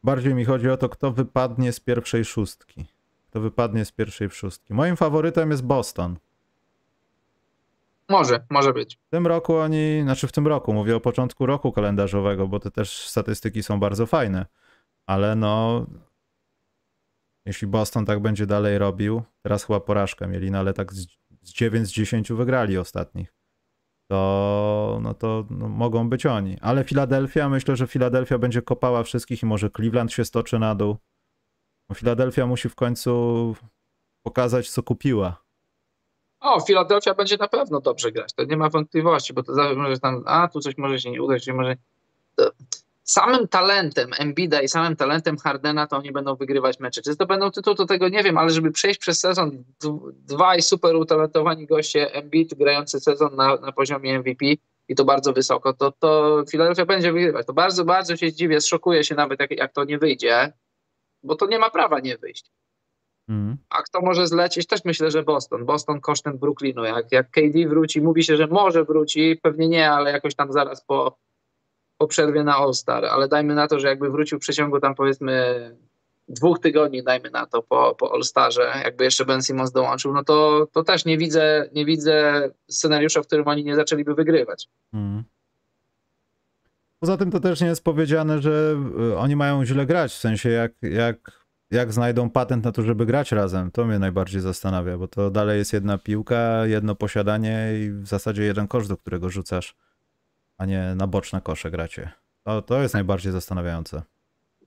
S1: Bardziej mi chodzi o to, kto wypadnie z pierwszej szóstki. Kto wypadnie z pierwszej szóstki. Moim faworytem jest Boston.
S2: Może, może być.
S1: W tym roku oni, znaczy w tym roku, mówię o początku roku kalendarzowego, bo te też statystyki są bardzo fajne. Ale no, jeśli Boston tak będzie dalej robił, teraz chyba porażkę mieli, no ale tak z, z 9 z 10 wygrali ostatnich, to, no to no, mogą być oni. Ale Filadelfia, myślę, że Filadelfia będzie kopała wszystkich i może Cleveland się stoczy na dół. Filadelfia musi w końcu pokazać, co kupiła.
S2: O, Filadelfia będzie na pewno dobrze grać, to nie ma wątpliwości, bo to zawsze może tam, a tu coś może się nie udać, może samym talentem Embida i samym talentem Hardena to oni będą wygrywać mecze. Czy to będą tytuł, to tego nie wiem, ale żeby przejść przez sezon dwaj super utalentowani goście Embiid grający sezon na, na poziomie MVP i to bardzo wysoko, to, to Philadelphia będzie wygrywać. To bardzo, bardzo się zdziwię, zszokuję się nawet jak, jak to nie wyjdzie, bo to nie ma prawa nie wyjść. Mm. A kto może zlecieć? Też myślę, że Boston. Boston kosztem Brooklynu. Jak, jak KD wróci, mówi się, że może wróci, pewnie nie, ale jakoś tam zaraz po, po przerwie na All-Star, ale dajmy na to, że jakby wrócił w przeciągu tam powiedzmy dwóch tygodni, dajmy na to, po, po All-Starze, jakby jeszcze Ben Simmons dołączył, no to, to też nie widzę, nie widzę scenariusza, w którym oni nie zaczęliby wygrywać. Hmm.
S1: Poza tym to też nie jest powiedziane, że y, oni mają źle grać, w sensie jak, jak, jak znajdą patent na to, żeby grać razem, to mnie najbardziej zastanawia, bo to dalej jest jedna piłka, jedno posiadanie i w zasadzie jeden kosz, do którego rzucasz a nie na boczne kosze gracie. To, to jest najbardziej zastanawiające.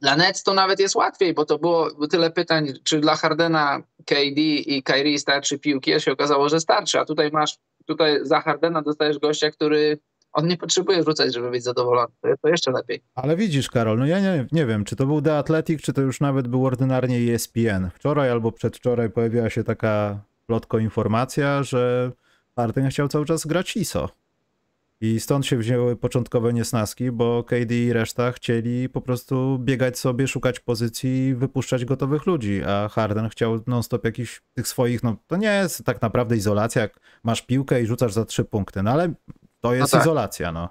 S2: Dla Nets to nawet jest łatwiej, bo to było tyle pytań, czy dla Hardena, KD i Kyrie starczy piłki, a się okazało, że starczy, a tutaj masz, tutaj za Hardena dostajesz gościa, który on nie potrzebuje rzucać, żeby być zadowolony. To, jeszcze lepiej.
S1: Ale widzisz, Karol, no ja nie, nie wiem, czy to był The Athletic, czy to już nawet był ordynarnie ESPN. Wczoraj albo przedwczoraj pojawiła się taka plotko informacja, że Harden chciał cały czas grać ISO. I stąd się wzięły początkowe niesnaski, bo KD i reszta chcieli po prostu biegać sobie, szukać pozycji, wypuszczać gotowych ludzi, a Harden chciał non-stop jakichś tych swoich, no to nie jest tak naprawdę izolacja, jak masz piłkę i rzucasz za trzy punkty, no ale to jest no tak. izolacja, no.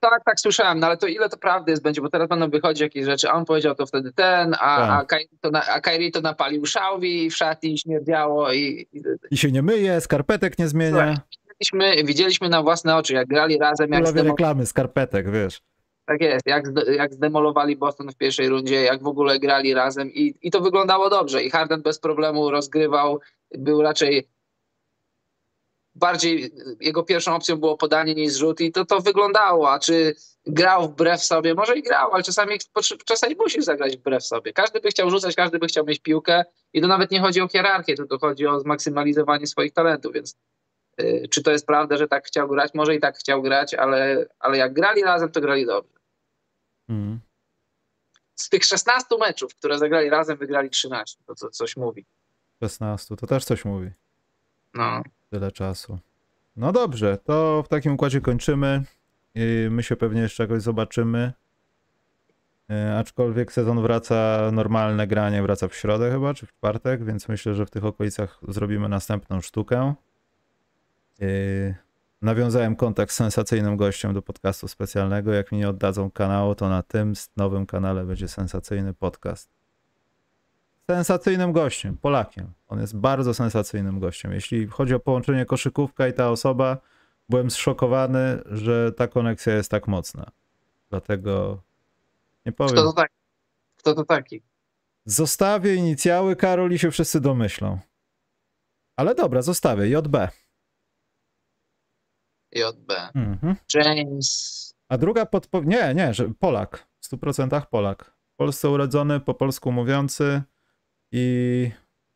S2: Tak, tak, słyszałem, no ale to ile to prawdy jest będzie, bo teraz będą wychodzić jakieś rzeczy, a on powiedział to wtedy ten, a, tak. a, Kyrie, to na, a to napalił szałwi w szatni śmierdziało i,
S1: i... I się nie myje, skarpetek nie zmienia.
S2: Widzieliśmy, widzieliśmy na własne oczy, jak grali razem. Jak
S1: zdemo... reklamy skarpetek, wiesz.
S2: Tak jest, jak, jak zdemolowali Boston w pierwszej rundzie, jak w ogóle grali razem i, i to wyglądało dobrze. I Harden bez problemu rozgrywał, był raczej bardziej jego pierwszą opcją było podanie niż rzut i to, to wyglądało, a czy grał wbrew sobie, może i grał, ale czasami, czasami musi zagrać wbrew sobie. Każdy by chciał rzucać, każdy by chciał mieć piłkę i to nawet nie chodzi o hierarchię, tylko chodzi o zmaksymalizowanie swoich talentów, więc czy to jest prawda, że tak chciał grać? Może i tak chciał grać, ale, ale jak grali razem, to grali dobrze. Mm. Z tych 16 meczów, które zagrali razem, wygrali 13. To co, coś mówi.
S1: 16, to też coś mówi.
S2: No.
S1: Tyle czasu. No dobrze, to w takim układzie kończymy. My się pewnie jeszcze jakoś zobaczymy. E, aczkolwiek sezon wraca, normalne granie wraca w środę chyba, czy w czwartek, więc myślę, że w tych okolicach zrobimy następną sztukę. E, nawiązałem kontakt z sensacyjnym gościem do podcastu specjalnego. Jak mi nie oddadzą kanału, to na tym nowym kanale będzie sensacyjny podcast sensacyjnym gościem, Polakiem. On jest bardzo sensacyjnym gościem. Jeśli chodzi o połączenie koszykówka i ta osoba, byłem zszokowany, że ta koneksja jest tak mocna. Dlatego nie powiem.
S2: Kto to taki? Kto to taki?
S1: Zostawię inicjały Karol i się wszyscy domyślą. Ale dobra, zostawię. JB.
S2: JB. Mhm. James.
S1: A druga podpowiedź. Nie, nie, że Polak. W 100% Polak. W Polsce urodzony, po polsku mówiący, i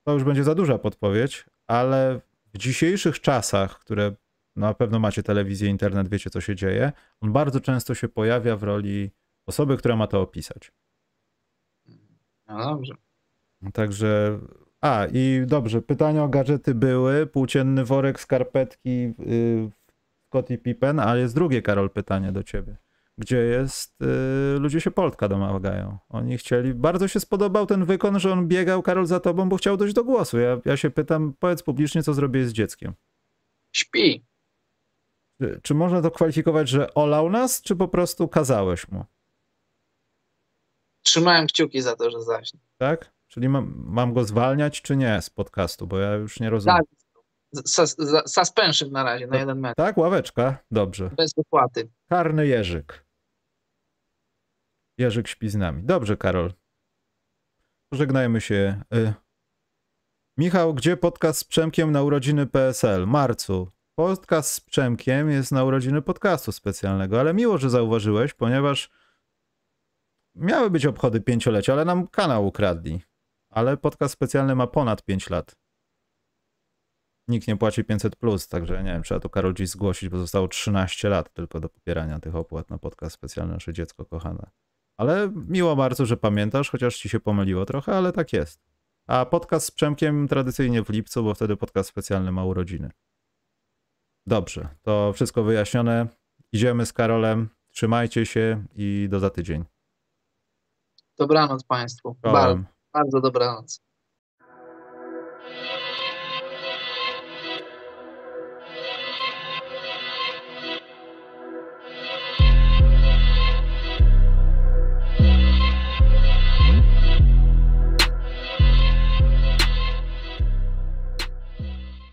S1: to już będzie za duża podpowiedź, ale w dzisiejszych czasach, które na pewno macie telewizję, internet, wiecie co się dzieje, on bardzo często się pojawia w roli osoby, która ma to opisać.
S2: No dobrze.
S1: Także. A, i dobrze, pytania o gadżety były. Płócienny worek, skarpetki, yy, Scottie Pippen, ale jest drugie, Karol, pytanie do ciebie gdzie jest, y, ludzie się Poltka domagają. Oni chcieli, bardzo się spodobał ten wykon, że on biegał, Karol, za tobą, bo chciał dojść do głosu. Ja, ja się pytam, powiedz publicznie, co zrobiłeś z dzieckiem.
S2: Śpi.
S1: Czy, czy można to kwalifikować, że olał nas, czy po prostu kazałeś mu?
S2: Trzymałem kciuki za to, że zaśnie.
S1: Tak? Czyli mam, mam go zwalniać, czy nie z podcastu, bo ja już nie rozumiem. Tak,
S2: suspension na razie, na jeden mecz.
S1: Tak, ławeczka, dobrze.
S2: Bez wypłaty.
S1: Karny Jerzyk. Jerzyk śpi z nami. Dobrze, Karol. Pożegnajmy się. Y Michał, gdzie podcast z Przemkiem na urodziny PSL? Marcu. Podcast z Przemkiem jest na urodziny podcastu specjalnego, ale miło, że zauważyłeś, ponieważ miały być obchody pięciolecia, ale nam kanał ukradli. Ale podcast specjalny ma ponad 5 lat. Nikt nie płaci 500, plus, także nie wiem, trzeba to Karol dziś zgłosić, bo zostało 13 lat tylko do popierania tych opłat na podcast specjalny Nasze Dziecko Kochane. Ale miło bardzo, że pamiętasz, chociaż ci się pomyliło trochę, ale tak jest. A podcast z Przemkiem tradycyjnie w lipcu, bo wtedy podcast specjalny ma urodziny. Dobrze, to wszystko wyjaśnione. Idziemy z Karolem. Trzymajcie się i do za tydzień.
S2: Dobranoc Państwu. Bardzo, bardzo dobranoc.